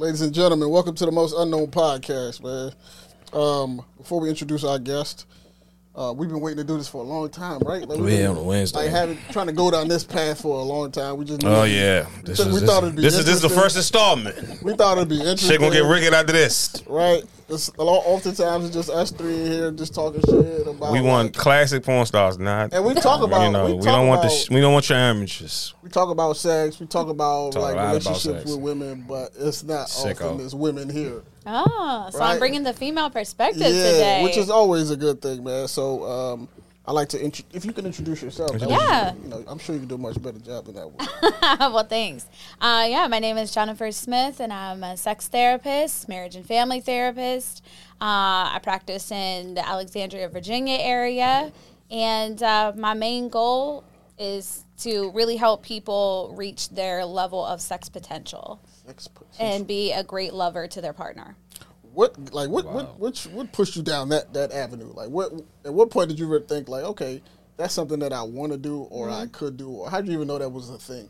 ladies and gentlemen, welcome to the most unknown podcast, man. Um, before we introduce our guest, uh, we've been waiting to do this for a long time, right? Like, Yeah, been, on a Wednesday. Like having trying to go down this path for a long time. We just Oh yeah, this We is this, thought it'd be this is this is the first installment. we thought it'd be interesting. Shit gonna get rigged after this. right? It's, a lot, oftentimes it's just us three in here just talking shit about. We want like- classic porn stars, not. and we talk about. you know, we, we, don't want about, the sh- we don't want your amateurs. We talk about sex. We talk about Talk like a about relationships with women, but it's not Sicko. often as women here. Oh, so Right. I'm bringing the female perspective yeah, today. which is always a good thing, man. So um, I like to intro- if you can introduce yourself. Yeah. you know, I'm sure you can do a much better job than that. One. well, thanks. Uh, yeah, my name is Jennifer Smith, and I'm a sex therapist, marriage and family therapist. Uh, I practice in the Alexandria, Virginia area, and uh, my main goal is to really help people reach their level of sex potential Next person. and be a great lover to their partner. What like what what which what pushed you down that that avenue? Like what at what point did you ever think like okay that's something that I want to do or I Mm-hmm. could do or how did you even know that was a thing?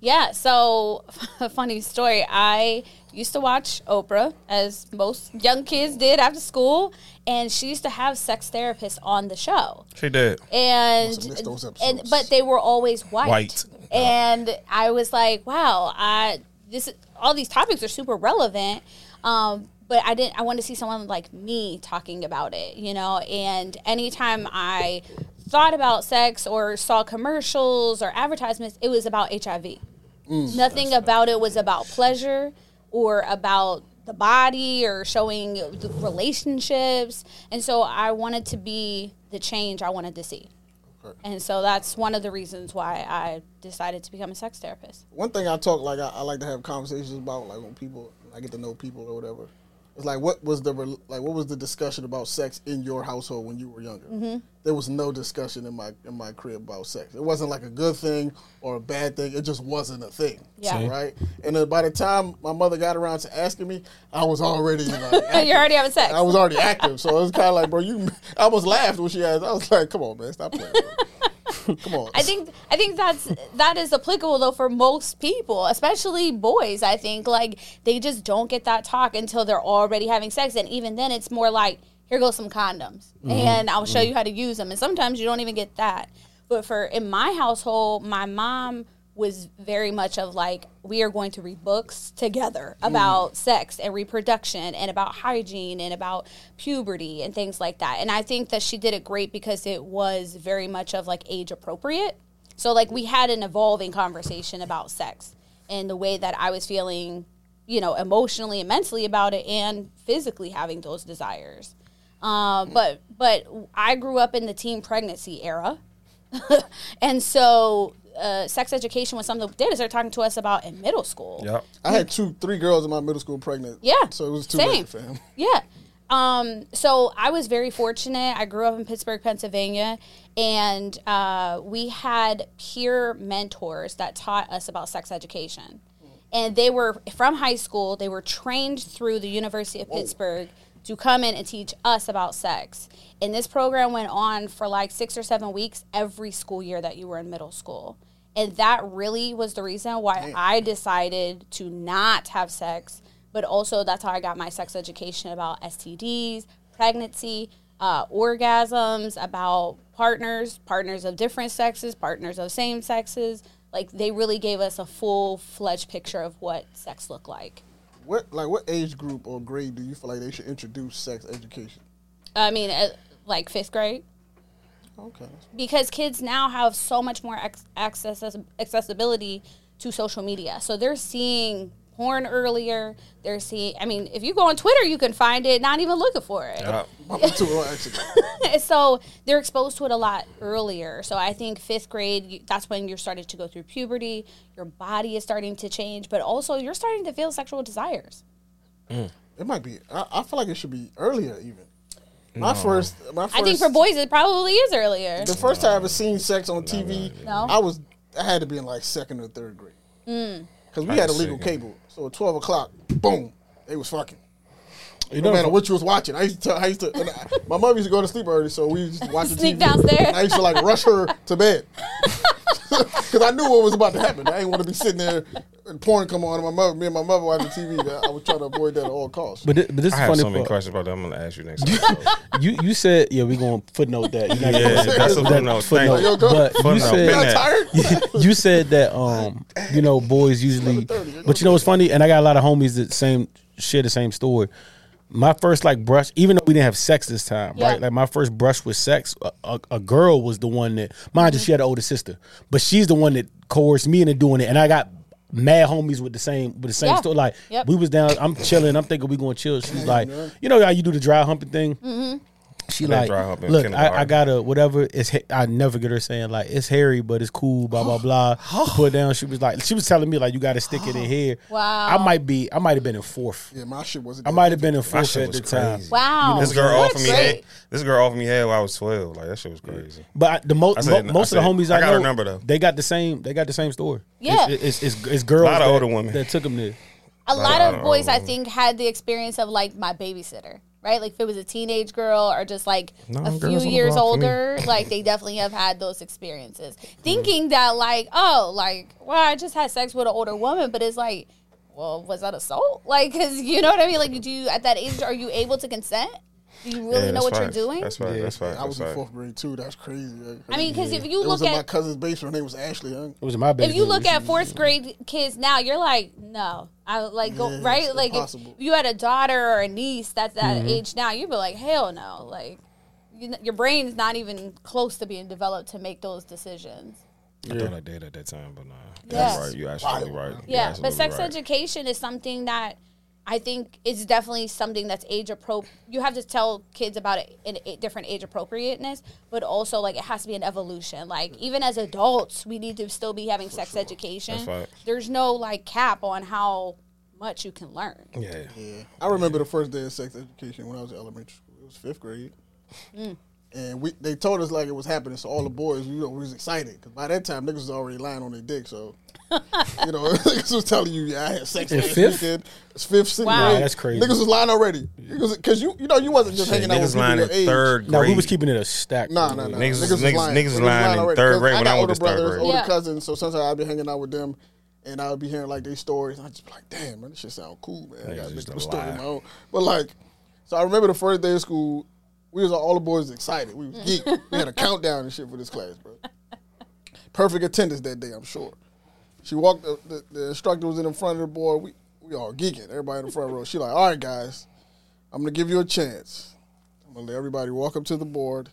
Yeah, so a funny story. I used to watch Oprah, as most young kids did after school, and she used to have sex therapists on the show. She did. And, Must've missed those and but they were always white. White. And I was like, wow, I this all these topics are super relevant. Um, but I didn't I wanted to see someone like me talking about it, you know, and anytime I thought about sex or saw commercials or advertisements, it was about HIV. Mm. Nothing about it was about pleasure or about the body or showing the relationships. And so I wanted to be the change I wanted to see. And so that's one of the reasons why I decided to become a sex therapist. One thing I talk like I, I like to have conversations about like when people I get to know people or whatever. It's like what was the like what was the discussion about sex in your household when you were younger? Mm-hmm. There was no discussion in my in my crib about sex. It wasn't like a good thing or a bad thing. It just wasn't a thing. Yeah. Right. And then by the time my mother got around to asking me, I was already like You're already having sex. I was already active, so it was kind of like, bro, you. I almost laughed when she asked. I was like, come on, man, stop playing. Come on. I think I think that's that is applicable though for most people, especially boys. I think like they just don't get that talk until they're already having sex, and even then, it's more like here goes some condoms, mm-hmm. and I'll show mm-hmm. you how to use them. And sometimes you don't even get that. But for in my household, my mom was very much of like we are going to read books together mm. about sex and reproduction and about hygiene and about puberty and things like that. And I think that she did it great because it was very much of like age appropriate. So like we had an evolving conversation about sex and the way that I was feeling, you know, emotionally and mentally about it and physically having those desires. Um, but but I grew up in the teen pregnancy era. and so uh, sex education was something that they started talking to us about in middle school. Yep. I had two, three girls in my middle school pregnant. Yeah. So it was too Same. late, fam. Yeah. Um, so I was very fortunate. I grew up in Pittsburgh, Pennsylvania, and uh, we had peer mentors that taught us about sex education. And they were from high school, they were trained through the University of Pittsburgh to come in and teach us about sex. And this program went on for like six or seven weeks every school year that you were in middle school. And that really was the reason why I decided to not have sex but also that's how I got my sex education about STDs, pregnancy, uh, orgasms, about partners, partners of different sexes, partners of same sexes. Like they really gave us a full fledged picture of what sex looked like. What like what age group or grade do you feel like they should introduce sex education? I mean, uh, like fifth grade. Okay. because kids now have so much more ex- access accessibility to social media. So they're seeing porn earlier. They're seeing. I mean, if you go on Twitter, you can find it, not even looking for it. Yep. Mama too, actually. so they're exposed to it a lot earlier. So I think fifth grade, that's when you're starting to go through puberty. Your body is starting to change, but also you're starting to feel sexual desires. It might be. I, I feel like it should be earlier even. My first, my first. I think for boys, it probably is earlier. the first time I ever seen sex on TV, No? I was I had to be in like second or third grade Mm. Because we had can illegal cable. So at twelve o'clock, boom, they was fucking. You No know, matter what you was watching, I used to. Tell, I used to. and I- my mom used to go to sleep early, so we used to watch the Sneak TV. downstairs. And I used to like rush her to bed because I knew what was about to happen. I didn't want to be sitting there and porn come on, and my mother, me and my mother watching TV. man, I was trying to avoid that at all costs. But, thi- but this I is have funny. so many part. questions about that. I'm gonna ask you next episode. You you said yeah we gonna footnote that. You're not Yeah, gonna say that's a footnote. Thank footnote. you. Yo, go. But you said Been tired? you said that um you know boys usually 7:30, but you know what's funny and i got a lot of homies that same share the same story my first like brush even though we didn't have sex this time Yeah. right like my first brush with sex a, a, a girl was the one that mind you she had an older sister but she's the one that coerced me into doing it and i got mad homies with the same with the same Yeah. story like Yep. we was down i'm chilling i'm thinking we gonna chill she's like you know how you do the dry humping thing Mm-hmm. She That like, dry hump in look, I, I gotta whatever. It's ha- I never get her saying like it's hairy, but it's cool. Blah blah blah. Oh. Put it down. She was like, she was telling me like you got to stick it in oh. here. Wow. I might be, I might have been in fourth. Yeah, my shit wasn't. I might have been in fourth shit at the was time. crazy. Wow. This girl That's offered me great. head. This girl offered me head while I was 12. Like that shit was crazy. But I, the mo- I said- mo- most I of the homies I I, got know, her number, though. they got the same. They got the same story. Yeah. it's, it's, it's, it's girls. Lot of older women. that took them there. a lot of boys. I think had the experience of like my babysitter, right? Like if it was a teenage girl or just like No, a few years go out for me. older, like they definitely have had those experiences. Thinking that like, oh, like, well, I just had sex with an older woman, but it's like, well, was that assault? Like, cause you know what I mean? Like, do you at that age are you able to consent? Do you really Yeah, know what facts. you're doing? That's right. Yeah. That's right. I was that's in fourth grade too. That's crazy. I mean, because if you it was look in my cousin's basement. Her name was Ashley. Huh? It was my baby. if you look at fourth grade kids now, you're like, no, I like go Yeah, right. it's Like if you had a daughter or a niece that's that Mm-hmm. age now, you'd be like, hell no, like you, kn- your brain's not even close to being developed to make those decisions. I thought I did at that time, but nah. Yes. That's right. You absolutely right. Yeah, but sex right. education is something that I think it's definitely something that's age appropriate. You have to tell kids about it in a different age appropriateness, but also like it has to be an evolution. Like even as adults, we need to still be having sex education. That's right. There's no like cap on how much you can learn. Yeah. Yeah, I remember the first day of sex education when I was in elementary school. It was fifth grade, Mm. and we they told us like it was happening. So all the boys, you know, we was excited because by that time niggas was already lying on their dick. So you know, niggas was telling you, yeah, I had sex In last fifth? weekend. It's fifth, sixth Wow. grade. That's crazy. Niggas was lying already because you you know you wasn't just Shit, hanging out with people lying your in age. third no, we was keeping it a stack. Nah, nah, nah. Niggas was- was niggas- lying. niggas was Niggas lying in already. third 'Cause grade I when got I went older to brothers, grade. older Yeah. cousins, so sometimes I'd be hanging out with them, and I would be hearing like their stories. And I'd just be like, "Damn, man, this shit sound cool, man." I Niggas got to make up a story of my own. But like, so I remember the first day of school, we was all the boys excited. We was geek. we had a countdown and shit for this class, bro. Perfect attendance that day, I'm sure. She walked. The, the, the instructor was in the front of the board. We we all geeking. Everybody in the front row. She like, "All right, guys, I'm gonna give you a chance. I'm gonna let everybody walk up to the board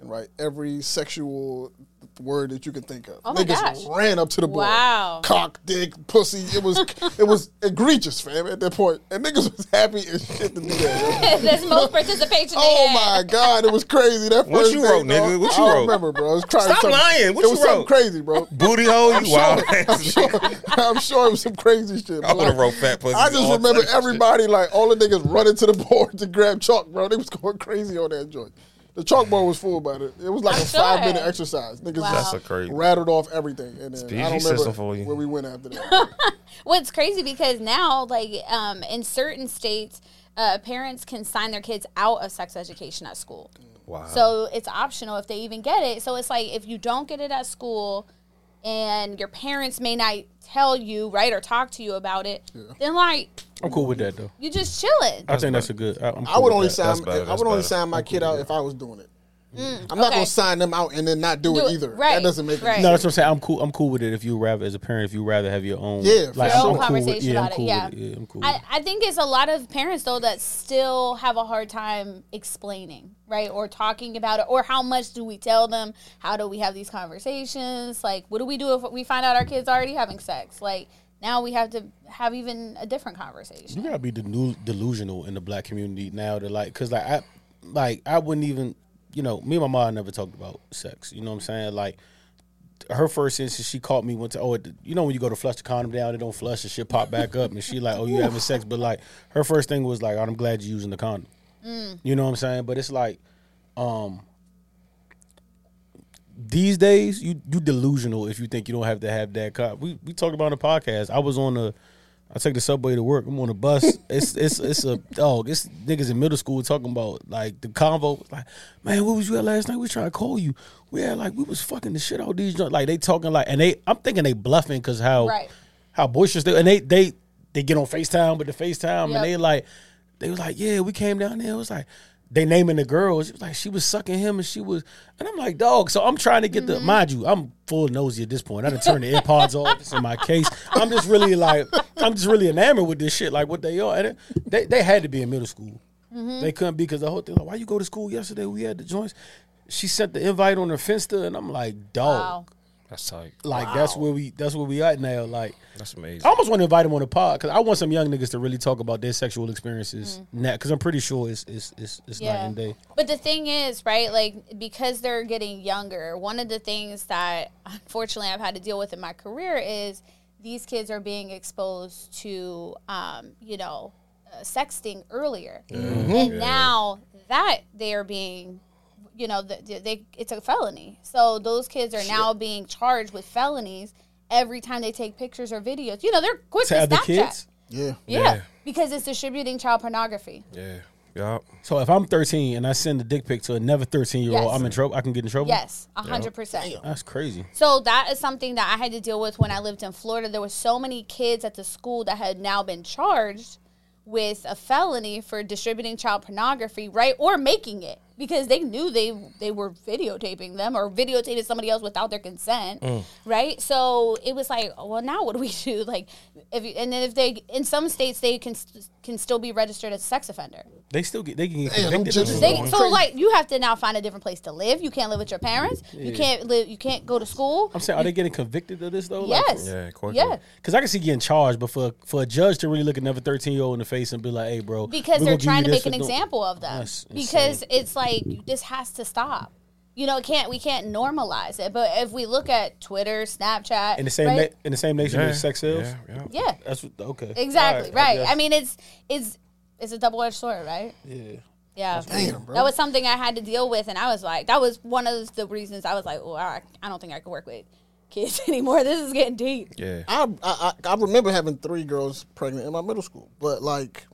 and write every sexual word that you can think of. Oh my Niggas gosh. ran up to the board. Wow. Cock, dick, pussy. It was it was egregious, fam. At that point, and niggas was happy as shit to do that. yo. There's most participation. Oh they had. my god, it was crazy. That What first you wrote, dog. nigga? What I you don't wrote? remember, bro. It was trying Stop something- lying. What it you was something crazy, bro. Booty hole, you I'm sure, wild I'm, sure, I'm sure it was some crazy shit. I but would have like, wrote fat pussy. I just remember types of shit. everybody like all the niggas running to the board to grab chalk, bro. They was going crazy on that joint. The chalkboard was full about it. It was like I'm a five minute exercise. Niggas Wow. just That's a crazy. rattled off everything, and then I don't system remember for you. where we went after that. What's crazy because now, like um, in certain states, uh, parents can sign their kids out of sex education at school. Wow. So it's optional if they even get it. So it's like if you don't get it at school, and your parents may not tell you right or talk to you about it, then like I'm cool with that though. you just chilling. I think that's a good. I, I'm I would only that. sign. That's better, I would only better. sign my kid out if I was doing it. Mm, I'm not okay. gonna sign them out and then not do, Do it it, either. right, That doesn't make right. any No, that's what I'm saying. I'm cool. I'm cool with it. If you rather, as a parent, if you rather have your own, Yeah, for like, sure. I'm Your own cool with- conversation yeah, I'm about it. cool Yeah, it. yeah, I'm cool. I. I think it's a lot of parents though that still have a hard time explaining, right, or talking about it, or how much do we tell them? How do we have these conversations? Like, what do we do if we find out our kids already having sex? Like, now we have to have even a different conversation. You gotta be delu- delusional in the black community now to like, cause like I, like I wouldn't even, you know, me and my mom never talked about sex. You know what I'm saying? Like, her first instance, she caught me went to oh, it, you know when you go to flush the condom down, it don't flush and shit pop back up, and she like, oh, you having sex, but like her first thing was like, oh, I'm glad you're using the condom. You know what I'm saying? But it's like, um. These days, you you delusional if you think you don't have to have that. Con- we we talked about on the podcast. I was on the I take the subway to work. I'm on a bus. It's it's it's a dog. It's niggas in middle school talking about like the convo. Like, man, where was you at last night? We was trying to call you. We had like we was fucking the shit out of these. joints." Like they talking like, and they. I'm thinking they bluffing because how Right. how boisterous they and they they they get on Facetime with the Facetime Yep. and they like they was like, yeah, we came down there. It was like they naming the girls. It was like she was sucking him and she was, and I'm like, dog. So I'm trying to get the mm-hmm. mind you, I'm full nosy at this point. I done turned the AirPods off. It's in my case. I'm just really like, I'm just really enamored with this shit, like what they are. And it, they they had to be in middle school. Mm-hmm. They couldn't be because the whole thing like, why you go to school yesterday? We had the joints. She sent the invite on her Finsta, and I'm like, dog. Wow. That's tight. Like that's where we that's where we at now. Like That's amazing. I almost want to invite him on the pod because I want some young niggas to really talk about their sexual experiences now because I'm pretty sure it's it's it's, it's night and day. But the thing is, right, like because they're getting younger, one of the things that unfortunately I've had to deal with in my career is these kids are being exposed to, um, you know, uh, sexting earlier, and now that they are being, you know, the, they it's a felony. So those kids are now being charged with felonies every time they take pictures or videos. You know, they're quick To to other Snapchat. kids. Yeah. Yeah, Yeah. because it's distributing child pornography. Yeah. Yup. So if I'm 13 and I send a dick pic to another 13 year old, Yes. I'm in trouble. I can get in trouble. Yes, a hundred percent. that's crazy. So that is something that I had to deal with when I lived in Florida. There were so many kids at the school that had now been charged with a felony for distributing child pornography, right? Or making it because they knew they they were videotaping them or videotaping somebody else without their consent, mm. right? So it was like, well, now what do we do? Like, if you, and then if they in some states they can can still be registered as a sex offender. They still get they can get convicted. them of gypsies this. They, so like you have to now find a different place to live. You can't live with your parents. You can't live. You can't go to school. I'm saying, are they getting convicted of this though? Like, Yes. Yeah, quickly. Yeah. Because I can see getting charged, but for for a judge to really look another 13 year old in the face and be like, "Hey, bro," because they're trying to make an for example of them That's because insane. it's like this has to stop you know it can't we can't normalize it but if we look at twitter snapchat in the same right? na- in the same nation Yeah. as sex sales. Yeah. Yeah. yeah That's what, okay. exactly right. guess. I, mean it's it's it's a double-edged sword right yeah. yeah Damn, bro. that was something i had to deal with and i was like that was one of the reasons i was like well i, I don't think i could work with kids anymore this is getting deep Yeah. I, I I I remember having three girls pregnant in my middle school, but like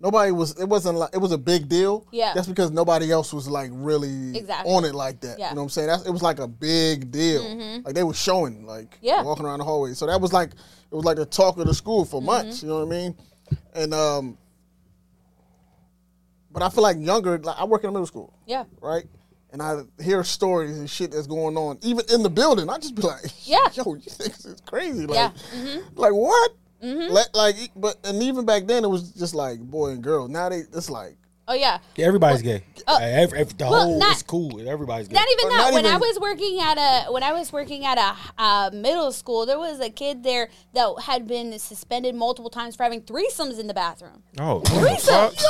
nobody was. It wasn't like it was a big deal. Yeah. that's because nobody else was like really Exactly. on it like that. Yeah. You know what I'm saying? That's, it was like a big deal. Mm-hmm. Like they were showing, like Yeah. walking around the hallway. So that was like it was like the talk of the school for months. You know what I mean? And um, but I feel like younger. Like I work in a middle school yeah right? And I hear stories and shit that's going on, even in the building. I just be like, Yeah. yo, you think this is crazy? Like, Yeah. Mm-hmm. like what? Mm-hmm. Like, like, but and even back then it was just like boy and girl. Now they, it's like, oh yeah Yeah, everybody's gay. Oh. Every, every- the Well, whole not- it's cool. Everybody's gay. Not even Or that. not when I was working at a when I was working at a uh, middle school, there was a kid there that had been suspended multiple times for having threesomes in the bathroom. Oh. Threesomes.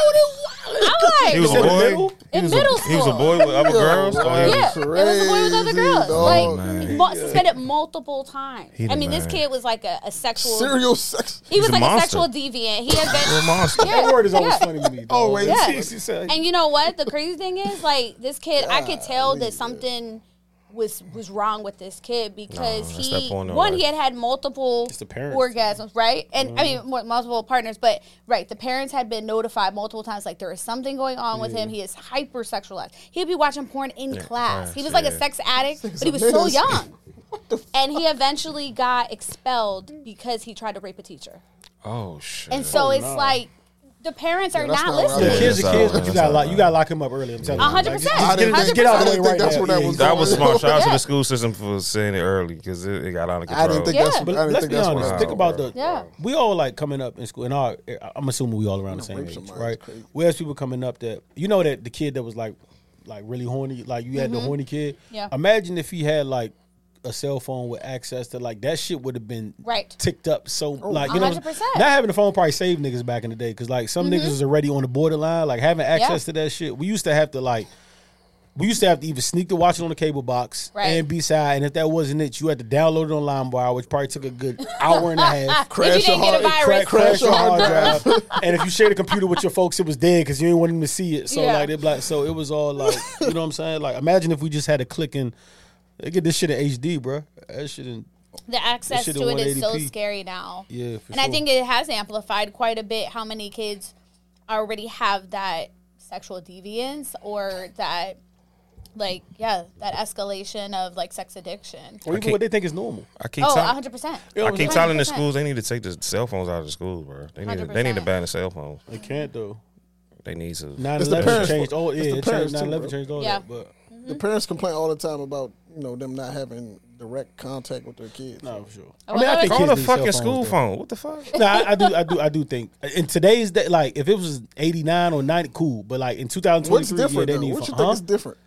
I'm like, He was a In boy. middle? He In was middle a, He was a boy with other girls. Oh, he was- yeah, it was a boy with other girls. dog. Like Man. mo- suspended multiple times. He I mean, this kid was like a, a sexual. serial sex. he was a like a monster. sexual deviant. He had You're a been. monster. Yeah, That word is always funny to me. Dog. Always. Yeah. She- she said- And you know what? The crazy thing is, like, this kid, I could tell that something was was wrong with this kid because that's he one life. he had had multiple It's the parents. orgasms, right? And I mean mm-hmm. multiple partners, but right, the parents had been notified multiple times like there is something going on with him. Mm-hmm. He is hypersexualized. He'd be watching porn in class. class, He was like a sex addict, but he a was so young. What the? F- And he eventually got expelled because he tried to rape a teacher. Oh shit. And so oh, it's no. like the parents are not not right. listening. The kids are kids, but you gotta lock that's you gotta lock him up early. I'm telling you. A hundred Like, percent. just- just get- just get out of the way right that's now. that Yeah, was yeah. that was smart. Shout out to the school system for saying it early because it, it got out of control. I didn't think Yeah. that's. But I didn't let's think be that's honest. what Think about the. Yeah. We all like coming up in school, and our, I'm assuming we all around the same age, right? is crazy. We have people coming up that you know that the kid that was like, like really horny, like you had the horny kid. Mm-hmm. Yeah. Imagine if he had like a cell phone with access to like that shit would have been Right. ticked up so oh, like you know 100%. not having a phone probably saved niggas back in the day because like some mm-hmm. niggas was already on the borderline like having access to that shit we used to have to like we used to have to either sneak to watch it on the cable box Right. and be side and if that wasn't it you had to download it on LimeWire which probably took a good hour and a half if you didn't get a crash, crash your hard hard drive. and if you shared a computer with your folks, it was dead because you didn't want them to see it. So Yeah. like, they like, so it was all like, you know what I'm saying? Like, imagine if we just had a click and they get this shit in HD, bro. That shit in the access shit to it is so scary now. yeah. For and I think it has amplified quite a bit how many kids already have that sexual deviance or that like yeah, that escalation of like sex addiction. Or even what they think is normal. I keep Oh, telling, hundred percent. I keep telling the schools they need to take the cell phones out of the schools, bro. They need to, they need to ban the cell phones. They can't though. They need to. 9 It's the parents' changed fault. all It's yeah, the it changed parents too, 9 11 bro. changed all Yeah. that. But The parents complain all the time about you know them not having direct contact with their kids. no, for sure. Oh, well, Call kids the need fucking school phones, though. phone. What the fuck? no, I, I do, I do, I do think in today's day, like if it was eighty nine or ninety, cool. But like in two thousand What's twenty three, yeah, different? they though? need What you think huh? is different?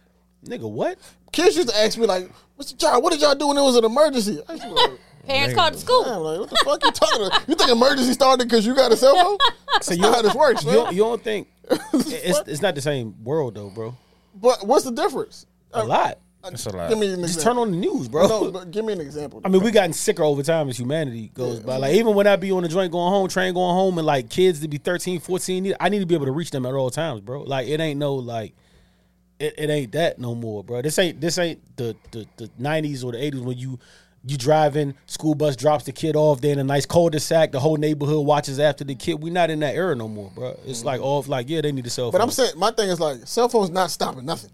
Nigga, what? Kids used to ask me like, "What's your job? What did y'all do when it was an emergency?" I used to be like, Parents called the school. "Damn, like, what the fuck you talking about? You think emergency started because you got a cell phone? That's you not how this works, You don't, you don't think it's it's not the same world though, bro? But what's the difference? A lot. That's a lot. Give me an Just example. turn on the news, bro. No, but give me an example. I mean, we gotten sicker over time as humanity goes by. Like, even when I be on the joint going home, train going home, and like kids to be 13, 14, I need to be able to reach them at all times, bro. Like, it ain't no, like, it, it ain't that no more, bro. This ain't this ain't the, the, the 90s or the 80s when you you driving, school bus drops the kid off, they in a nice cul-de-sac, the whole neighborhood watches after the kid. We not in that era no more, bro. It's mm-hmm. like off, like, yeah, they need a cell phone. but I'm saying my thing is like cell phones not stopping nothing.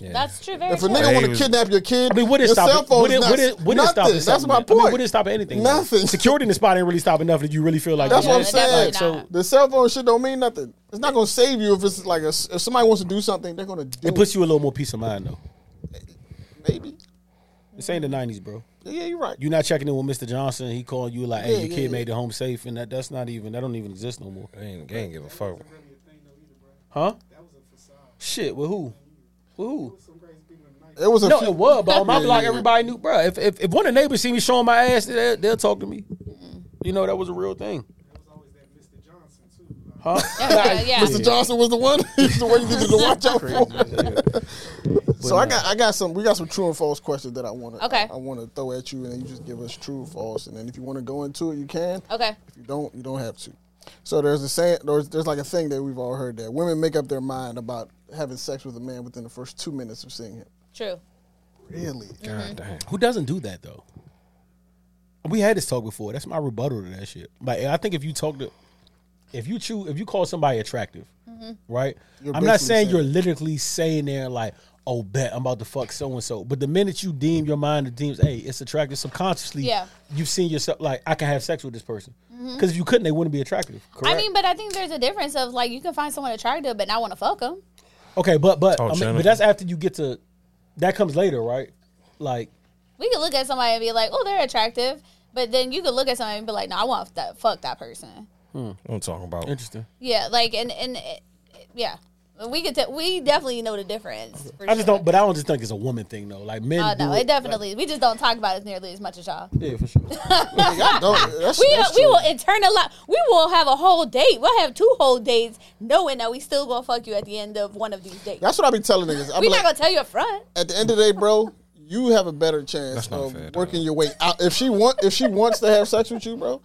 Yeah. That's true. Very If a true. nigga want to kidnap your kid, I mean, what is your stopping? cell phone What is, not, what is, what is nothing. stopping? That's something? my I mean, point. what is stopping anything? though? Nothing. Security in the spot ain't really stopping nothing. If you really feel like That's yeah, what I'm saying. definitely So. The cell phone shit don't mean nothing. It's not gonna save you if it's like a, if somebody wants to do something, they're gonna do it It puts you a little more peace of mind though. Maybe. This ain't the nineties, bro. Yeah, you're right. You're not checking in with Mr. Johnson. He called you like, "Hey, Yeah, your yeah, kid yeah. made it home safe," and that that's not even that don't even exist no more. They ain't, they ain't give a fuck. Huh? That was a facade. Shit, with who? With who? It was a No, few, it was, but on my Yeah, block, yeah, yeah. everybody knew, bro. If, if if one of the neighbors see me showing my ass, they'll, they'll talk to me. You know that was a real thing. It was always that Mr. Johnson too. Huh? Yeah, yeah. Mr. Johnson was the one. He's the one you needed to watch out for. so I got I got some we got some true and false questions that I want to Okay. I, want to throw at you and then you just give us true or false and then if you want to go into it you can. Okay. If you don't, you don't have to. So there's a saying there's there's like a thing that we've all heard that women make up their mind about having sex with a man within the first two minutes of seeing him. True. Really? Mm-hmm. God damn. Who doesn't do that though? We had this talk before. That's my rebuttal to that shit. Like I think if you talk to, if you choose, if you call somebody attractive, mm-hmm. right? You're I'm not saying saying- you're literally saying there like, oh, bet I'm about to fuck so and so. But the minute you deem your mind deems, hey, it's attractive, subconsciously, Yeah. you've seen yourself like I can have sex with this person. Mm-hmm. Because if you couldn't, they wouldn't be attractive. Correct. I mean, but I think there's a difference of like you can find someone attractive but not want to fuck them. Okay, but but I mean, but that's after you get to, that comes later, right? Like We could look at somebody and be like, oh, they're attractive, but then you could look at somebody and be like, no, I want to fuck that person. Hmm. I'm talking about. interesting. Yeah, like and and it, yeah, we could. T- we definitely know the difference. For I just sure. don't, but I don't just think it's a woman thing though. Like men, Oh do no, it, it definitely. we just don't talk about it nearly as much as y'all. Yeah, for sure. Yeah, that's, We that's we will internalize. We will have a whole date. We'll have two whole dates, knowing that we still gonna fuck you at the end of one of these dates. That's what I be telling niggas. I We're be not gonna tell you up front. at the end of the day, bro, you have a better chance of fair, dog. working your way out. If she want, if she wants to have sex with you, bro,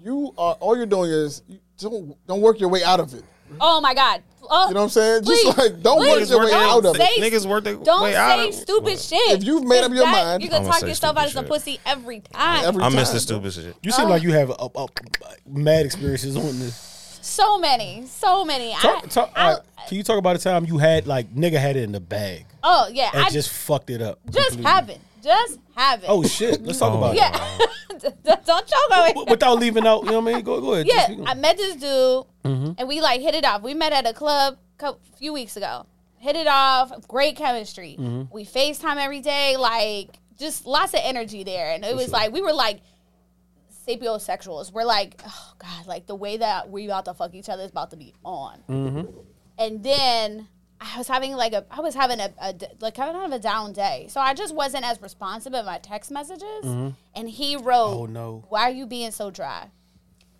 you are all you're doing is you don't don't work your way out of it. Oh my god. You know what I'm saying? please, Just like don't work please, your way out of say- it. Niggas work their Don't way out say of stupid What? shit. If you've made up your That- mind- you can I'ma talk say yourself out of stupid some pussy every time. Every I time, miss the stupid shit. You seem like you have a, a, a mad experiences on this. so many, so many. Talk, I, talk, I- uh, can you talk about a time you had like nigga had it in the bag oh yeah, and I just fucked it up? just completely? haven't, just have it. Oh shit! Let's talk Oh. about yeah. don't choke on it it. without leaving out. You know what I mean? Go go ahead. Yeah, Just- I met this dude Mm-hmm. and we like hit it off. We met at a club a few weeks ago. Hit it off, great chemistry. Mm-hmm. We FaceTime every day, like just lots of energy there. And it was like we were like sapiosexuals. We're like, oh god, like the way that we about to fuck each other is about to be on. Mm-hmm. And then I was having like a, I was having a like kind of a down day, so I just wasn't as responsive in my text messages. And he wrote, Mm-hmm. Oh, no. why are you being so dry?"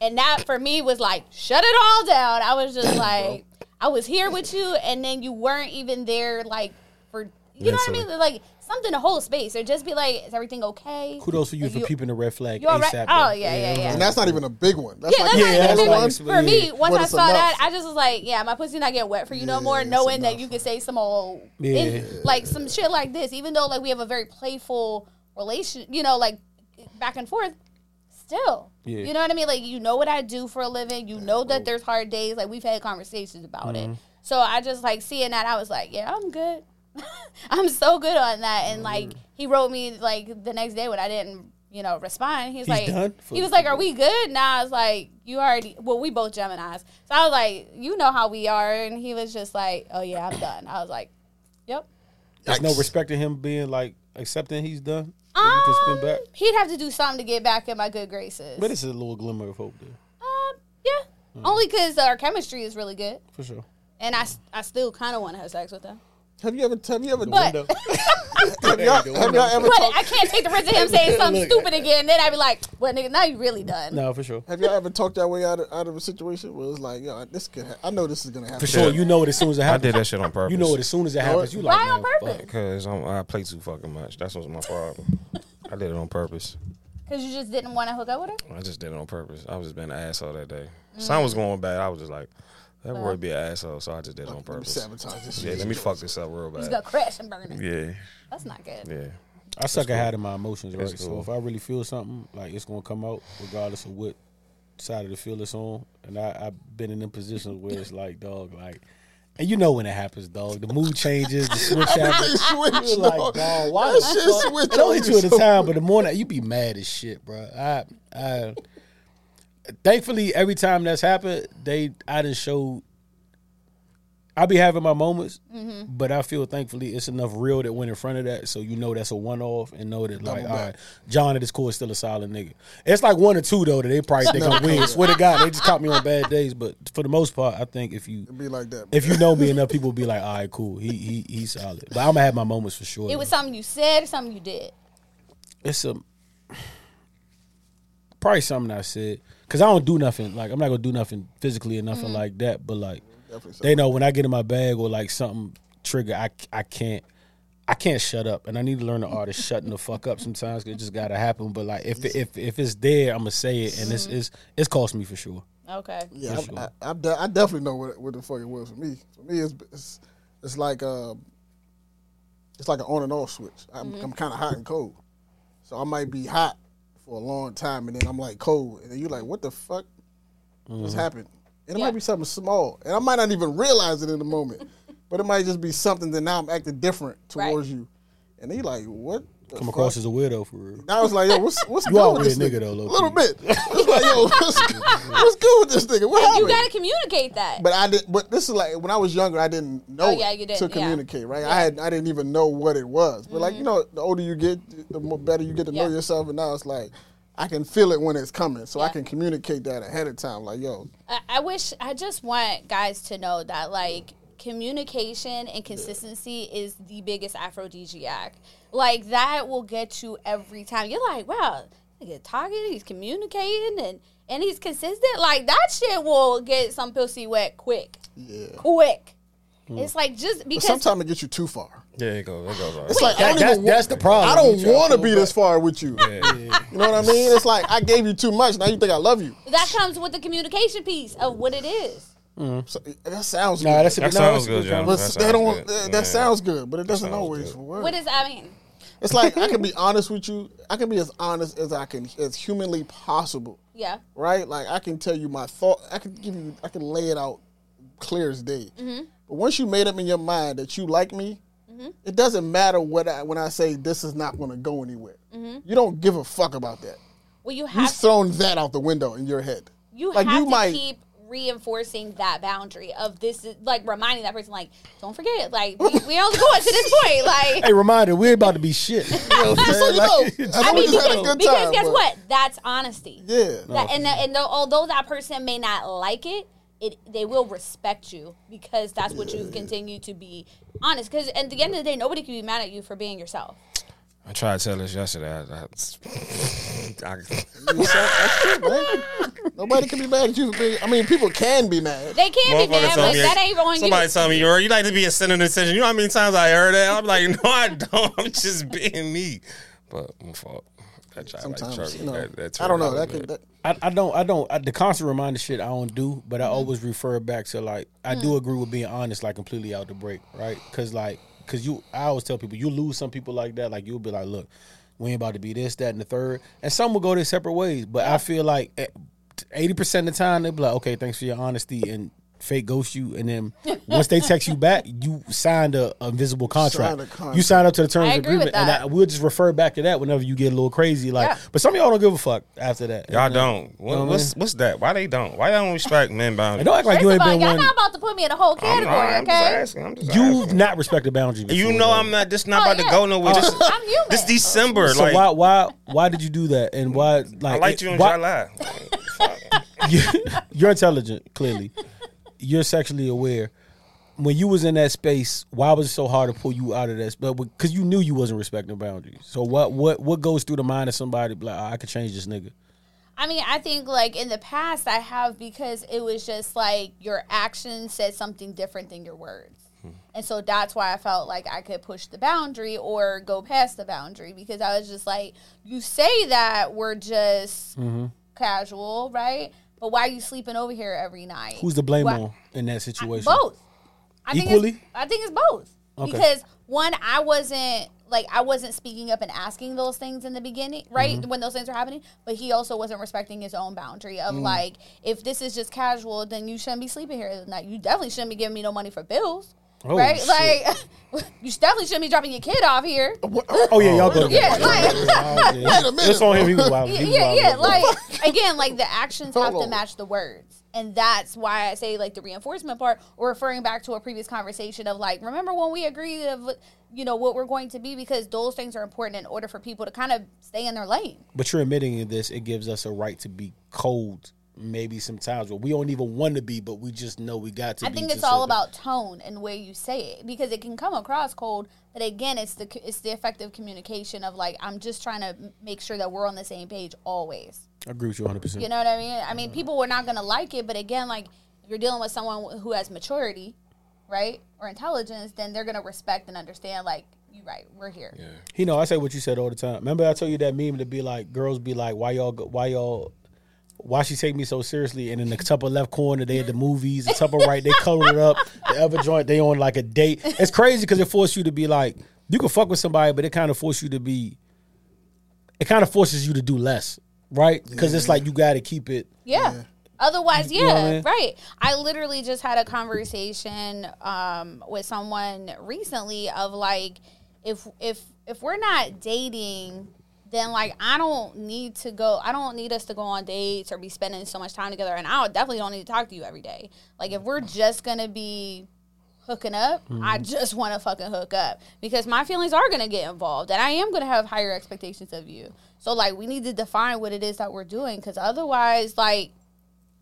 And that for me was like, shut it all down. I was just like, I was here with you, and then you weren't even there, like for you know what I mean, like something to hold space, or just be like, is everything okay? Kudos for you Like, for peeping the red flag you all right? ASAP. Oh, though. yeah, yeah, yeah. And that's not even a big one. That's Yeah, like that's Yeah, not that's even like- big. for me. Once I it's saw that. I just was like, yeah, my pussy not getting wet for you no more, it's knowing that you can say some old, Yeah. in- like some shit like this, even though like we have a very playful relation, you know, like back and forth. Still, Yeah. you know what I mean. Like you know what I do for a living. You know that there's hard days. Like we've had conversations about Mm-hmm. it. So I just like seeing that. I was like, yeah, I'm good. I'm so good on that. And Mm. like he wrote me like the next day when I didn't, you know, respond. He's, He's like, done? For- he was like, "Are we good?" Now I was like, "You already." Well, we both Gemini's, so I was like, "You know how we are," and he was just like, "Oh yeah, I'm done." I was like, "Yep." There's no Yikes. respect in him being like accepting he's done. That he can Um, spin back. he'd have to do something to get back in my good graces. But it's a little glimmer of hope there, um, yeah, Mm. only because our chemistry is really good, for sure. and I, s- I still kind of want to have sex with him. Have you ever? Have you ever? But- Have y'all, have y'all ever? But Talked, I can't take the risk of him saying something Look. stupid again. Then I'd be like, "Well, nigga, now you really done." No, for sure. have y'all ever talked your way out of, out of a situation where it's like, yo, this could. Ha- I know this is gonna happen. For sure, you know it as soon as it happens. I did that shit on purpose. You know it as soon as it happens. You like, Why on purpose? Because I play too fucking much. That's what's my problem. I did it on purpose. Because you just didn't want to hook up with her. I just did it on purpose. I was just being an asshole that day. Something was mm. going bad. I was just like, that boy be an asshole. So I just did it on purpose. sabotage this. Yeah, shit. let me fuck this up real You just bad. gonna crash and burn it. Yeah, That's not good. yeah. I suck at hiding my emotions, right? So cool. if I really feel something, like it's gonna come out, regardless of what side of the field it's on. And I, I've been in them positions where it's like, dog, like, and you know when it happens, dog. The mood changes, the switch Everything happens. switch, You're like, dog. dog, why That the shit fuck? switch It don't on hit you you at the so time, but the morning you be mad as shit, bro. I, I, thankfully, every time that's happened, they I didn't show. I be having my moments, Mm-hmm. but I feel thankfully it's enough real that went in front of that, so you know that's a one off, and know that like, Double all back. right, John at his core is still a solid nigga. It's like one or two though that they probably think I'm weird. Swear to God, they just caught me on bad days, but for the most part, I think if you It'd be like that. if you know me enough, people will be like, all right, cool, he he he's solid. But I'm gonna have my moments for sure. It was though. something you said or something you did. it's a probably something I said because I don't do nothing like I'm not gonna do nothing physically or nothing mm. like that. But like Definitely they know when I get in my bag or like something trigger, I I can't. I can't shut up, and I need to learn the art of shutting the fuck up. Sometimes 'cause it just gotta happen. But like, if if if it's there, I'm gonna say it, and it's mm. it's it's cost me for sure. Okay. Yeah, For sure. I, I, I, de- I definitely know what, what the fuck it was for me. For me, it's it's, it's like um, it's like an on and off switch. I'm, mm-hmm. I'm kind of hot and cold, so I might be hot for a long time, and then I'm like cold, and then you're like, what the fuck just mm-hmm. happened? And it Yeah. might be something small, and I might not even realize it in the moment, but it might just be something that now I'm acting different Right. towards you, and then you're like, what? The Come fuck? across as a weirdo for real. I was like, yo, what's what's You good with this nigga? nigga, though, A low-key. little bit. It's like, yo, what's, what's good with this nigga? What You gotta communicate that. But I did. But this is like when I was younger, I didn't know Oh, yeah, you didn't, to yeah. communicate. Right? I had. I didn't even know what it was. But like you know, the older you get, the more better you get to know Mm-hmm. Yourself. And now it's like I can feel it when it's coming, so I can communicate that ahead of time. Like yo, I, I wish I just want guys to know that like communication and consistency is the biggest aphrodisiac. Like that will get you every time. You're like, wow, nigga talking, he's communicating and and he's consistent. Like that shit will get some pussy wet quick. yeah. Quick. Hmm. It's like just But because sometimes it gets you too far. Yeah, it goes. It goes. All right. It's like I That- don't that's- even that's the problem. I don't You try to want to be this far with you. You know what I mean? It's like I gave you too much. Now you think I love you. that comes with the communication piece of what it is. So, that sounds Nah, good. that's a, That no, sounds that's a good, but That that, sounds don't. good. That, Yeah. sounds good, but it doesn't always good. work. What does that mean? It's like I can be honest with you. I can be as honest as I can, as humanly possible. Yeah. Right? Like I can tell you my thought. I can give you. I can lay it out clear as day. Mm-hmm. But once you made up in your mind that you like me, it doesn't matter what I, when I say this is not going to go anywhere. Mm-hmm. You don't give a fuck about that. Well, you You've have to thrown that out the window in your head. you Like, have you to might- keep reinforcing that boundary of this is like reminding that person like don't forget like we, we only going to this point like Hey, reminder, we're about to be shit. You know I'm so saying? you know. I mean we just had a because, guess but- what that's honesty Yeah. that, and and though, although that person may not like it it they will respect you because that's what you've continued to be honest because at the end of the day nobody can be mad at you for being yourself I tried to tell this yesterday. I, I, I, You said- that's it, man. Nobody can be mad at you for being. I mean, people can be mad. they can be Motherfucker mad but me- that ain't on Somebody you tell me, "Yo, you like to be a center of attention." You know how many times I heard that? I'm like, no, I don't. I'm just being me. But my fault. That job like Sometimes, Charlie, you know, that, that I don't know. That could. That, I, I don't I don't I, the constant reminder shit I don't do, but I mm-hmm. always refer back to like I do mm. agree with being honest, like completely out the break, right? Because like because you I always tell people you lose some people like that, like you'll be like, look, we ain't about to be this, that, and the third, and some will go their separate ways. But I feel like eh, eighty percent of the time they'll be like, okay, thanks for your honesty, and fake ghost you, and then once they text you back, you signed a, a invisible contract. Signed a contract. You signed up to the terms I of agree with agreement, and. I, we'll just refer back to that whenever you get a little crazy. Like, Yeah. but some of y'all don't give a fuck after that. Y'all You know? don't. What, know what what's what's that? Why they don't? Why y'all don't respect men And boundaries? don't act like First you ain't all, been y'all one. not about to put me in a whole I'm, category, I'm just okay? asking. I'm just You've asking. not respected boundaries. You know though. I'm not. This not Oh, about to go nowhere. Oh, this, I'm human. this December, So like why why why did you do that? And why like I liked you in why- July. you're intelligent, clearly. You're sexually aware. When you was in that space, why was it so hard to pull you out of that? But because you knew you wasn't respecting boundaries. So what what what goes through the mind of somebody like oh, I could change this nigga? I mean, I think like in the past I have because it was just like your actions said something different than your words. Hmm. And so that's why I felt like I could push the boundary or go past the boundary because I was just like, you say that we're just mm-hmm. casual, right? But why are you sleeping over here every night? Who's the blame Why- on in that situation? Both. I think Equally? It's, I think it's both. Okay. Because one, I wasn't like I wasn't speaking up and asking those things in the beginning, right? Mm-hmm. When those things were happening. But he also wasn't respecting his own boundary of Mm. like, if this is just casual, then you shouldn't be sleeping here at night. You definitely shouldn't be giving me no money for bills. Oh, right? shit. Like you definitely shouldn't be dropping your kid off here. Oh, oh yeah, y'all go. Yeah, like- Oh, yeah. It's on him. He was wild. Yeah, He was yeah, wild. yeah. Like again, like the actions have Hold to match the words, and that's why I say like the reinforcement part, or referring back to a previous conversation of like, remember when we agreed of you know what we're going to be because those things are important in order for people to kind of stay in their lane. But you're admitting in this, it gives us a right to be cold. Maybe sometimes, but we don't even want to be, but we just know we got to. I think it's all about tone and where you say it because it can come across cold, but again, it's the it's the effective communication of like I'm just trying to make sure that we're on the same page always. I agree with you 100. percent You know what I mean? I mean, uh-huh. people were not going to like it, but again, like if you're dealing with someone who has maturity, right, or intelligence, then they're going to respect and understand. Like, you right, we're here. You know, I say what you said all the time. Remember, I told you that meme to be like, girls be like, why y'all, go, why y'all, why she take me so seriously? And in the top of left corner, they had the movies. The top of right, they colored it up. The other joint, they on like a date. It's crazy because it forced you to be like, you can fuck with somebody, but it kind of forced you to be. It kind of forces you to do less, right? Because it's like you got to keep it. Yeah. Otherwise, yeah, You know I mean? right. I literally just had a conversation um, with someone recently of like, if if if we're not dating, then like I don't need to go. I don't need us to go on dates or be spending so much time together. And I definitely don't need to talk to you every day. Like if we're just gonna be hooking up, I Mm-hmm. just want to fucking hook up because my feelings are gonna get involved, and I am gonna have higher expectations of you. So like we need to define what it is that we're doing because otherwise, like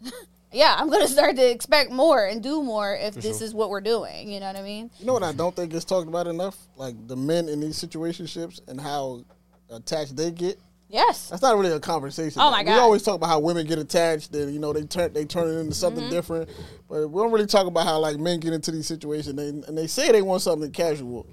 yeah, I'm gonna start to expect more and do more if this is what we're doing. You know what I mean? You know what I don't think is talked about enough? Like the men in these situationships and how attached they get. Yes. That's not really a conversation. Oh, my god, We always talk about how women get attached and you know they turn they turn it into something Mm-hmm. different, but we don't really talk about how like men get into these situations they, and they say they want something casual,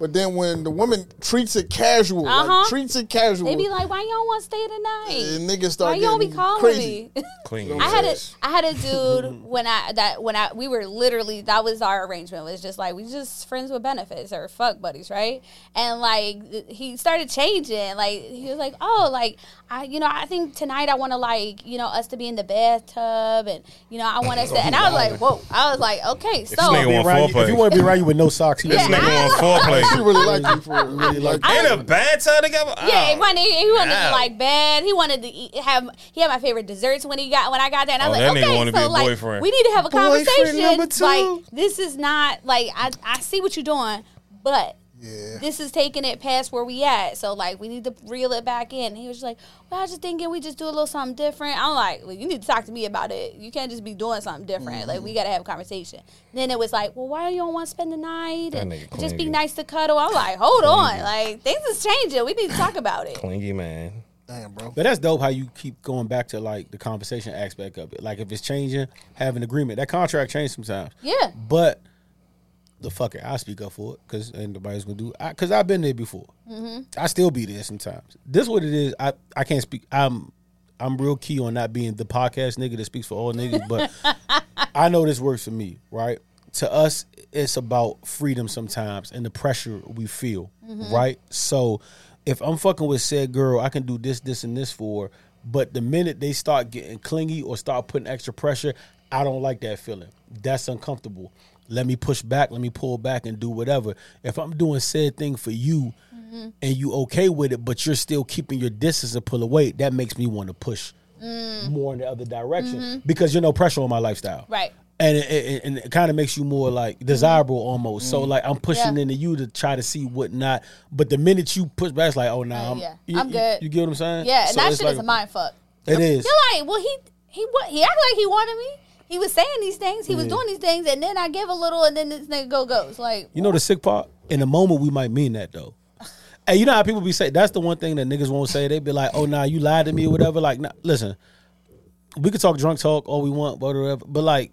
but then when the woman treats it casual, Uh-huh. like, treats it casual, They be like, "Why you don't want to stay tonight? and niggas start Why you don't be getting calling crazy. me?" Clean. I had a I had a dude when I that when I we were literally that was our arrangement was just like we just friends with benefits or fuck buddies right and like he started changing like he was like oh Oh, like I you know I think tonight I want to like you know us to be in the bathtub and you know I want us to and I was like whoa I was like okay so nigga want around you- foreplay. if you want to be around you with no socks, he Yeah, This nigga want She foreplay. really like you for really like In a bathtub together? Yeah, he Oh. wanted, he wanted to like bed. He wanted to eat, have he had my favorite desserts when he got when I got there, and I oh, was Oh, like, nigga okay, wanna so be a like boyfriend. we need to have a Boyfriend conversation. number two. Like this is not like I I see what you're doing, but Yeah. this is taking it past where we at. So like we need to reel it back in. And he was just like, well, I was just thinking we just do a little something different. I'm like, well, you need to talk to me about it. You can't just be doing something different. Like we mm-hmm. gotta have a conversation. then it was like, well, why you don't want to spend the night and just be nice to cuddle? I'm like, hold on, like things is changing. We need to talk about it. Clingy man. Damn, bro. But that's dope how you keep going back to like the conversation aspect of it. Like if it's changing, have an agreement. That contract change sometimes. Yeah. But the fuck it, I speak up for it because ain't nobody's gonna do. Because I've been there before. Mm-hmm. I still be there sometimes. This what it is. I I can't speak. I'm I'm real key on not being the podcast nigga that speaks for all niggas, but I know this works for me. Right. To us, it's about freedom sometimes and the pressure we feel. Mm-hmm. Right. So if I'm fucking with said girl, I can do this, this, and this for. her. But the minute they start getting clingy or start putting extra pressure, I don't like that feeling. That's uncomfortable. Let me push back. Let me pull back and do whatever. If I'm doing said thing for you, mm-hmm. and you okay with it, but you're still keeping your distance and pull away, that makes me want to push mm. more in the other direction mm-hmm. because you're no pressure on my lifestyle. Right. And it, it, and it kind of makes you more like desirable mm-hmm. almost. So like I'm pushing Yeah. into you to try to see what not. But the minute you push back, it's like, oh nah, I'm, yeah. you, I'm good. You, get what I'm saying? Yeah, and So that shit is a mind fuck. It is. You're like, well, he he wa- he acted like he wanted me. He was saying these things. He was doing these things, and then I give a little, and then this nigga go goes. Like, You know the sick part? In the moment, we might mean that though. And you know how people be saying that's the one thing that niggas won't say. They be like, "Oh, nah, you lied to me or whatever." Like, nah, listen, we could talk drunk talk all we want, whatever. But like,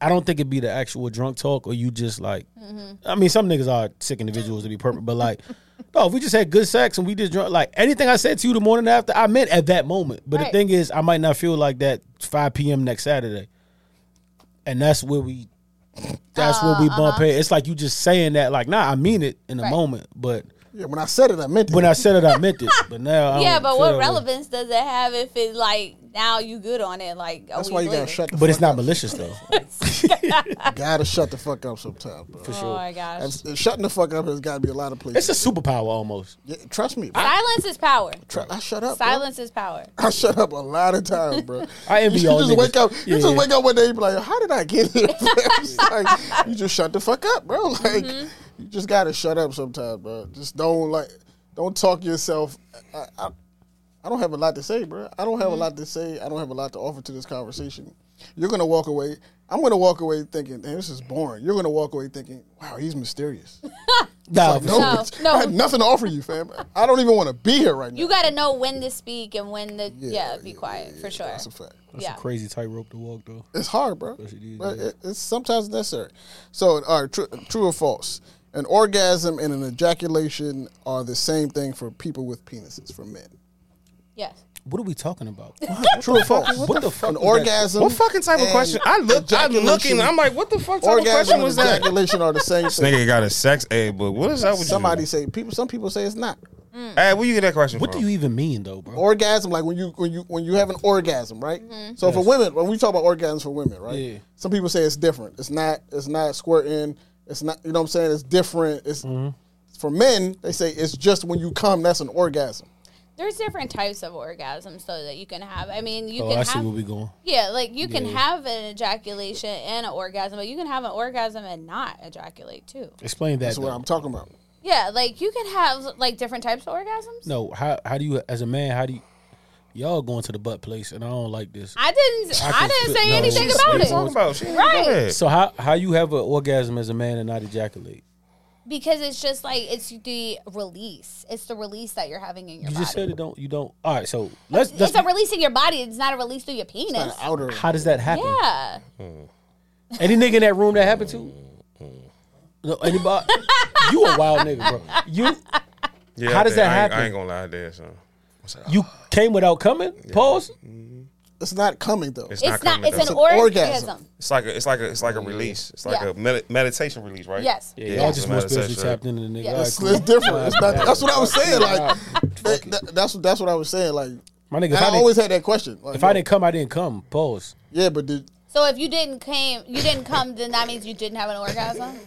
I don't think it'd be the actual drunk talk or you just like. Mm-hmm. I mean, some niggas are sick individuals to be perfect, but like, no, if we just had good sex and we just drunk, like anything I said to you the morning after, I meant at that moment. But Right. the thing is, I might not feel like that 5 p.m. next Saturday, and that's where we. That's where we uh, bump uh-huh. head. It's like you just saying that, like, nah, I mean it in the Right. moment, but Yeah, when I said it, I meant it. when I said it, I meant it. But now, I yeah, but what that way. relevance does it have if it's like now you good on it? Like, That's why you gotta shut the But fuck it's not up. malicious though. Gotta shut the fuck up sometimes, bro. Oh my gosh, And s- shutting the fuck up has got to be a lot of places. It's a superpower almost. Yeah, trust me, bro. silence is power. I shut up. bro. Silence is power. I shut up a lot of times, bro. I envy you y'all just niggas. wake up. You Yeah. just wake up one day and be like, "How did I get here?" Like, you just shut the fuck up, bro. Like Mm-hmm. You just gotta shut up sometimes, bro. Just don't like, don't talk yourself. I, I, I don't have a lot to say, bro. I don't have Mm-hmm. a lot to say. I don't have a lot to offer to this conversation. You're gonna walk away. I'm gonna walk away thinking, "Damn, this is boring." You're gonna walk away thinking, "Wow, he's mysterious." Nah, Like, no, No, no. I had nothing to offer you, fam. I don't even want to be here right now. You got to know when to speak and when to yeah, be quiet for sure. That's a fact. that's yeah. a crazy tightrope to walk though. It's hard, bro. It is, But yeah. it, it's sometimes necessary. So, all right, true, true or false? An orgasm and an ejaculation are the same thing for people with penises, for men. Yes. What are we talking about? True or false? What the fuck An was that? orgasm. What fucking type of question? I look, I'm looking. I'm like, what the fuck type of Orgasm question and was that? ejaculation are the same This thing. nigga got a sex aid book. What is that with Somebody you? say people. Some people say it's not Hey, where you get that question What from? do you even mean though, bro? orgasm. Like when you when you when you have an orgasm, right? Mm-hmm. So for women, when we talk about orgasms for women, right? Yeah. Some people say it's different. It's not. It's not squirting. It's not. You know what I'm saying? It's different. It's Mm-hmm. for men. They say it's just when you come. That's an orgasm. There's different types of orgasms though that you can have. I mean, you oh, can I see have where we going. yeah, like you can Yeah. have an ejaculation and an orgasm, but you can have an orgasm and not ejaculate too. Explain that. That's what. I'm talking about. Yeah, like you can have like different types of orgasms. No, how how do you as a man? How do you? Y'all going to the butt place, and I don't like this. I didn't. I I, didn't say no, anything she's- about What it talking about? She Right. go ahead. So how how you have an orgasm as a man and not ejaculate? because it's just like it's the release. It's the release that you're having in your body. You body. just said it don't. You don't. All right. So let's. it's let's a release in your body. It's not a release through your Not penis. an outer. how does that happen? Yeah. Hmm. Any nigga in that room that happened to? No, anybody? you a wild nigga, bro. You Yeah, How does I that ain't- happen? I ain't gonna lie there, son. What's up? you ah. came without coming? Pause. Mm-hmm. It's not coming though. It's, It's not. not. coming, It's though. an an orgasm. orgasm. It's like a, it's like a, it's like a release. It's like Yeah. a med- meditation release, right? Yes. Yeah, Yeah, y'all it's just a more meditation, spiritually tapped into the nigga. Yeah. All right, It's, cool. it's different. It's not, that's what I was saying. Like that, that- that's that's what I was saying. Like My nigga, I, I, always had that question. Like, if I didn't come, I didn't come. Pause. yeah, but did So if you didn't came, you didn't come, then that means you didn't have an orgasm.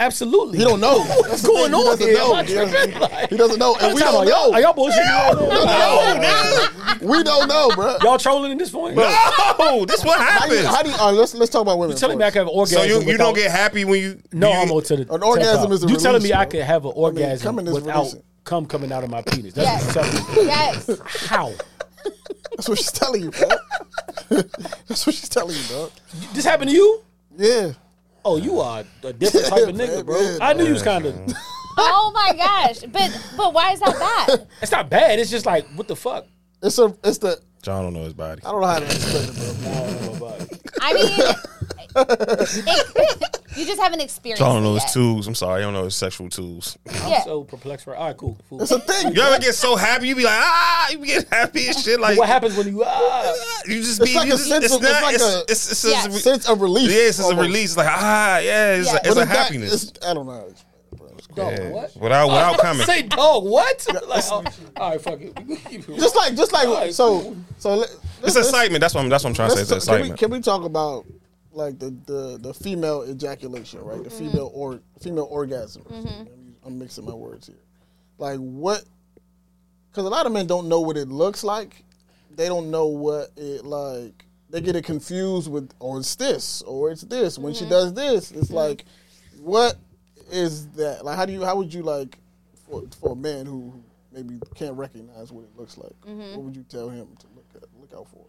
Absolutely. he don't know what's going on He doesn't know. He doesn't. Like- he doesn't know, and we don't out, y'all, know. are y'all bullshitting? We don't know, bro. y'all trolling in this point? No, this what How do you, how do you, all right, let's let's talk about women. You telling me I can have an orgasm? so you, you without- don't get happy when you No, you, I'm on to the. An orgasm is a You telling me release, I bro. could have an orgasm coming is without releasing. cum coming out of my penis? That's Yes. what you're telling me. Yes. How? That's what she's telling you, bro. that's what she's telling you, dog. This happened to you? Yeah. Oh, you are a different type of nigga, bro. I knew you was kind of. Oh my gosh. But but why is that bad? It's not bad. It's just like, what the fuck? It's a it's the John don't know his body. I don't know how to explain it, bro. I don't know about it. I mean, it- you just haven't experienced. I don't know it his tools. I'm sorry, I don't know his sexual tools. Yeah. So perplexed, right? All right, cool. cool. It's a thing. You ever get so happy? You be like, ah, you get happy and shit. Like what happens when you? Ah, You just be. It's be. like you a just, sense it's of- it's not. like It's, a- it's, it's, Yeah. a re- Sense of relief. Yes, it's a release. It's like ah, yeah, it's, Yeah. a, it's a it's not- happiness. it's- I don't know how to explain it, bro. It's dog, Yeah. what? Without without coming. Say dog, what? like, oh, all right, fuck it. Just like, just like, Alright, so, so let, It's excitement. That's what I'm. That's what I'm trying to say. It's Let's can, we, excitement. can we talk about like the, the, the female ejaculation, right? The mm-hmm. female or female orgasm. Mm-hmm. I'm mixing my words here. Like what? Because a lot of men don't know what it looks like. They don't know what it like. They get it confused with, or it's this, or it's this. When she mm-hmm. does this, it's like, what is that? Like, how do you? How would you like for for a man who who maybe can't recognize what it looks like? What would you tell him to look at, look out for?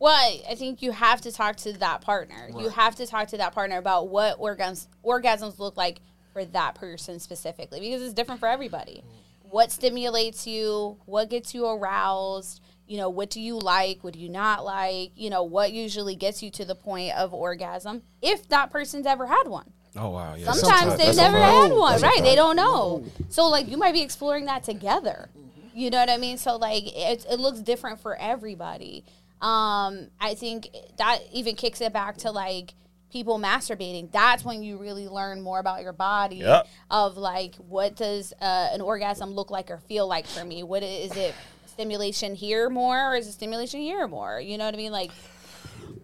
Well, I think you have to talk to that partner. You have to talk to that partner about what orgasms orgasms look like for that person specifically because it's different for everybody. Mm. What stimulates you? What gets you aroused? You know, what do you like? What do you not like? You know, what usually gets you to the point of orgasm if that person's ever had one. Oh wow. Yeah. Sometimes That's they've never had one, That's right? They don't know. So like you might be exploring that together. Mm-hmm. You know what I mean? So like it, it looks different for everybody. Um, I think that even kicks it back to like people masturbating. That's when you really learn more about your body. Yep. Of like what does uh, an orgasm look like or feel like for me? what is it? Stimulation here more, or is it stimulation here more? You know what I mean? Like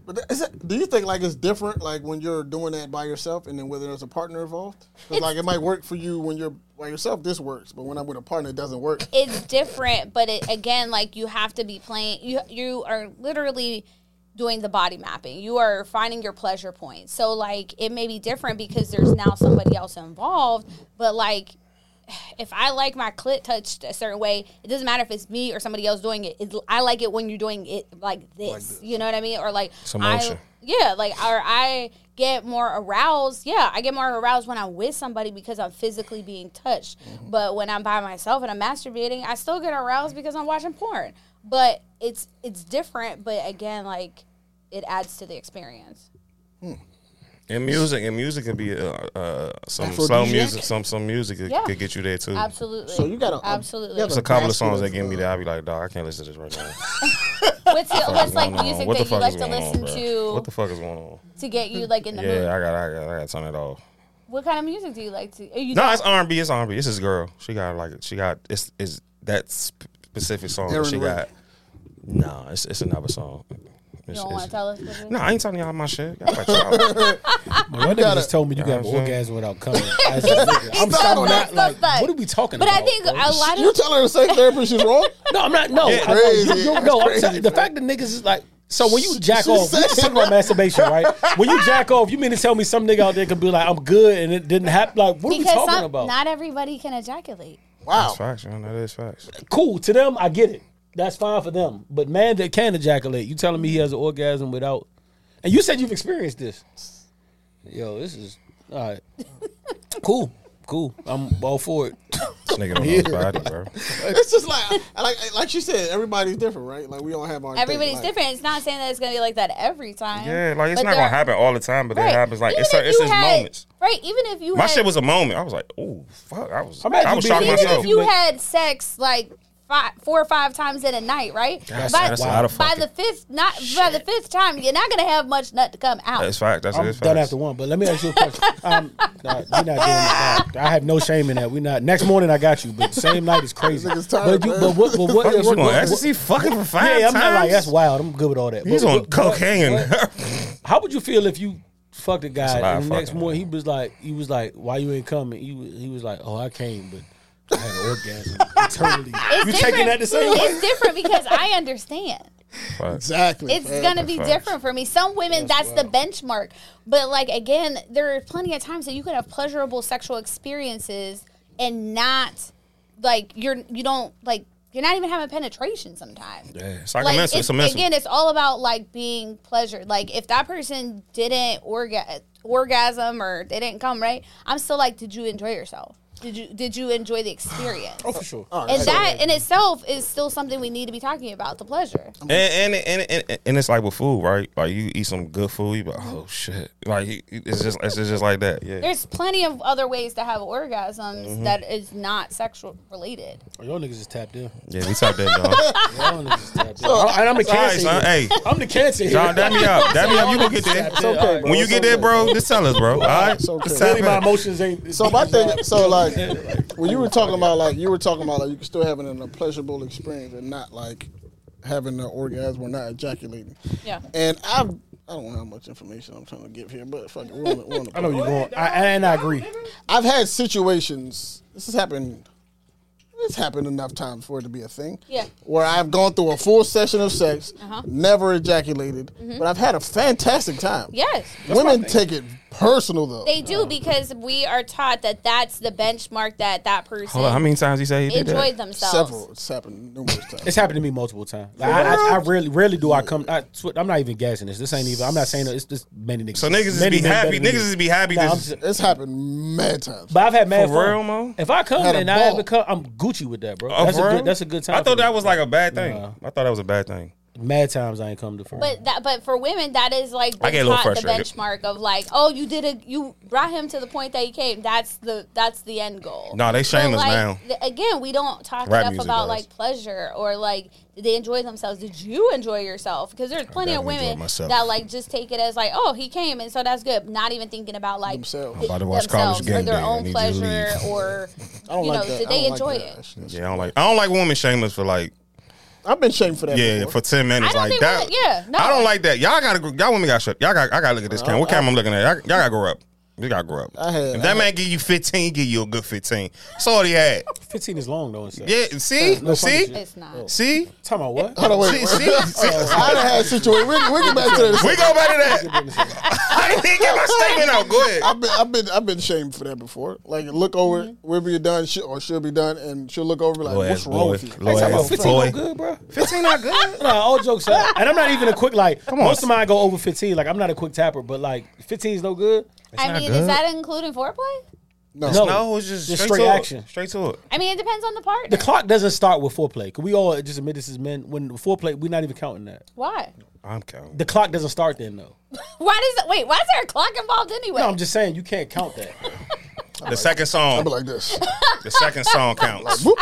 But is it, do you think like it's different like when you're doing that by yourself and then whether there's a partner involved? Because like it might work for you when you're by yourself. This works, but when I'm with a partner, it doesn't work. it's different, but it, again, like you have to be playing. You you are literally doing the body mapping. You are finding your pleasure points. So like it may be different because there's now somebody else involved. But like if I like my clit touched a certain way, it doesn't matter if it's me or somebody else doing it. It's, I like it when you're doing it like this. You know what I mean? Or like Some. I, yeah, like or I get more aroused. Yeah, I get more aroused when I'm with somebody because I'm physically being touched. Mm-hmm. But when I'm by myself and I'm masturbating, I still get aroused because I'm watching porn. But it's it's different. But again, like it adds to the experience. Hmm. And music, and music could be uh, uh, some slow Aphrodisiac? music, some some music could, Yeah. could get you there too. Absolutely. So you gotta- absolutely. There's a couple of songs that of, get me there. I'll be like, dog, I can't listen to this right now. what's the, what's like music What that you like is to going on, listen to What the fuck is going on? to get you like in the mood? Yeah, I got, I got, I got to turn it off. What kind of music do you like to? You No, don't- it's R and B. It's R and B. It's this girl. She got like she got it's is that specific song. that she Ray. got. No, it's it's another song. You don't want to tell us. what it is? No, I ain't telling y'all my shit. Y'all better chill out. Well, that nigga gotta- just told me you got an orgasm without coming. As a. I'm, Stop, I'm stop, not stop, like, stop. what are we talking But about? I think bro? a lot You of telling her sex therapist is wrong? No, I'm not. No, Yeah. I- I- Crazy. you- you- That's no. I'm crazy, saying, the bro. fact that niggas is like. So when you jack She off, we just talking about masturbation, right? When you jack off, you mean to tell me some nigga out there could be like, "I'm good," and it didn't happen? Like, what are we because talking some, about? not everybody can ejaculate. Wow. That's facts, man. That is facts. cool to them. I get it. That's fine for them. But man, that can ejaculate. You telling me he has an orgasm without? And you said you've experienced this. Yo, this is all right. cool, cool. I'm all for it. This nigga don't know his body, bro. It's just like, like, like she said, everybody's different, right? Like we all have our. thing, Everybody's like- different. It's not saying that it's gonna be like that every time. Yeah, like it's But not gonna happen all the time, but Right. it happens. Like Even it's if it's you had- moments. Right. Even if you My had, shit was a moment. I was like, oh fuck, I was Imagine I was being- shocked even myself. if you Wait. had sex like five, four or five times in a night, right? That's- by, that's a lot of by the fifth, not by the fifth time, you're not gonna have much nut to come out. That's fact. That's I'm it's done facts. after one. But let me ask you a question. Um, nah, we not doing that. I have no shame in that. We not. Next morning I got you, but same night is crazy. This nigga's tired, but you, man. but what? But what? Fuck, what- what, what- ecstasy fucking for five yeah, I'm times. not like that's wild. I'm good with all that. He's But- on but- but- cocaine. How would you feel if you fucked a That's guy a lot and of the next fucking. morning he was like, he was like, why you ain't coming? He was, he was like, oh, I came, but I had an orgasm eternally. It's you different. taking that the same way? It's different because I understand. Fuck. Exactly. It's man. gonna be Facts. different for me. Some women, that's, the benchmark. But like again, there are plenty of times that you can have pleasurable sexual experiences and not like you're you don't like you're not even having penetration sometimes. Yeah, it's like a mental. It's a. Again, it's all about like being pleasured. Like if that person didn't orga- orgasm or they didn't come right, I'm still like, did you enjoy yourself? Did you did you enjoy the experience? Oh, for sure. and that in itself is still something we need to be talking about the pleasure. And and, and and and it's like with food, right? Like you eat some good food, you be like, oh shit, like it's just it's just like that. Yeah, There's plenty of other ways to have orgasms Mm-hmm. that is not sexual related. Oh, y'all niggas just tapped in. yeah. We type that, John. Y'all niggas is tapped in. Oh, and I'm the All right, cancer. son. Hey, I'm the cancer. here. John, dab me up. Dab me up. You gonna get there. It's okay, bro. When you It's get there, okay. bro, just tell us, bro. All right. It's okay. Just tap my emotions ain't. So my thing, so like, when you were talking about like you were talking about like you can still having a pleasurable experience and not like having an orgasm or not ejaculating. Yeah. And I've I don't know how much information I'm trying to give here, but fuck it, we're on the, we're on the I know you're going, I, and I agree. I've had situations. This has happened. It's happened enough times for it to be a thing. Yeah. Where I've gone through a full session of sex, Uh-huh. never ejaculated, but I've had a fantastic time. Yes. Women take it personal though. They do because we are taught that that's the benchmark that that person Hold on, how many times you say he did that? enjoyed themselves. Several. It's happened numerous times. It's happened to me multiple times. Like, I, I, I rarely, rarely do I come. I, sw- I'm not even gassing this. This ain't even. I'm not saying that. It's just many niggas. So niggas just many be men happy. better than Niggas me. just be happy. Nah, I'm just, just- It's happened mad times. But I've had mad For fun. real, Mo? If I come Had a and I ball. ever come, I'm Gucci with that, bro. Oh, that's a for real? good. That's a good time. I for thought me. that was like a bad thing. Nah. I thought that was a bad thing. Mad times. I ain't come to first. But that, but for women, that is like I been get a little the benchmark of like, oh, you did a, you brought him to the point that he came. That's the that's the end goal. No, they So, shameless like, now. th- again, we don't talk Rap enough about does. like pleasure or like did they enjoy themselves? Did you enjoy yourself? Because there's plenty of women that like just take it as like, oh, he came and so that's good. Not even thinking about like Themselves. th- I'm about to watch College themselves or their Day. Own need you to pleasure or I don't you like know, that. did I they don't like enjoy that. it? That's- that's- Yeah, I don't like. I don't like women shameless for like. I've been shamed for that. Yeah, before. for ten minutes like that. women- yeah, no. I don't like that. Y'all gotta. Y'all women got shut. Y'all got. I gotta look at this uh, camera. What I- camera I'm looking at? Y'all, y'all gotta grow up. You gotta grow up. I had- if I that had- man give you 15, give you a good 15. That's all he had. 15 is long though. And stuff. Yeah. See. No see. It's not. See. Talking about what? Hold on, wait. See. wait. See. see? I done had situations. We, we get back to that. We go back to that. I didn't get my statement out. Go ahead. I've been, I've been, I've been shamed for that before. Like, look over, Mm-hmm. will be done, sh- or should be done, and she'll look over, like, Low what's wrong boy. with you? Low Talking about 15 boy. no good, bro. 15 not good. No, all jokes aside, and I'm not even a quick like. on. Most of mine go over 15. Like I'm not a quick tapper, but like 15 is no good. I not mean, good. is that including foreplay? No, No. No, it's just, Just straight, straight to action. It. Straight to it. I mean, it depends on the partner. The clock doesn't start with foreplay. Can we all just admit this as men. When foreplay, we're not even counting that. Why? I'm counting. The clock doesn't start then though. Why does it? Wait, why is there a clock involved anyway? No, I'm just saying you can't count that. The second I'll song. be like this. The second song counts. Whoop.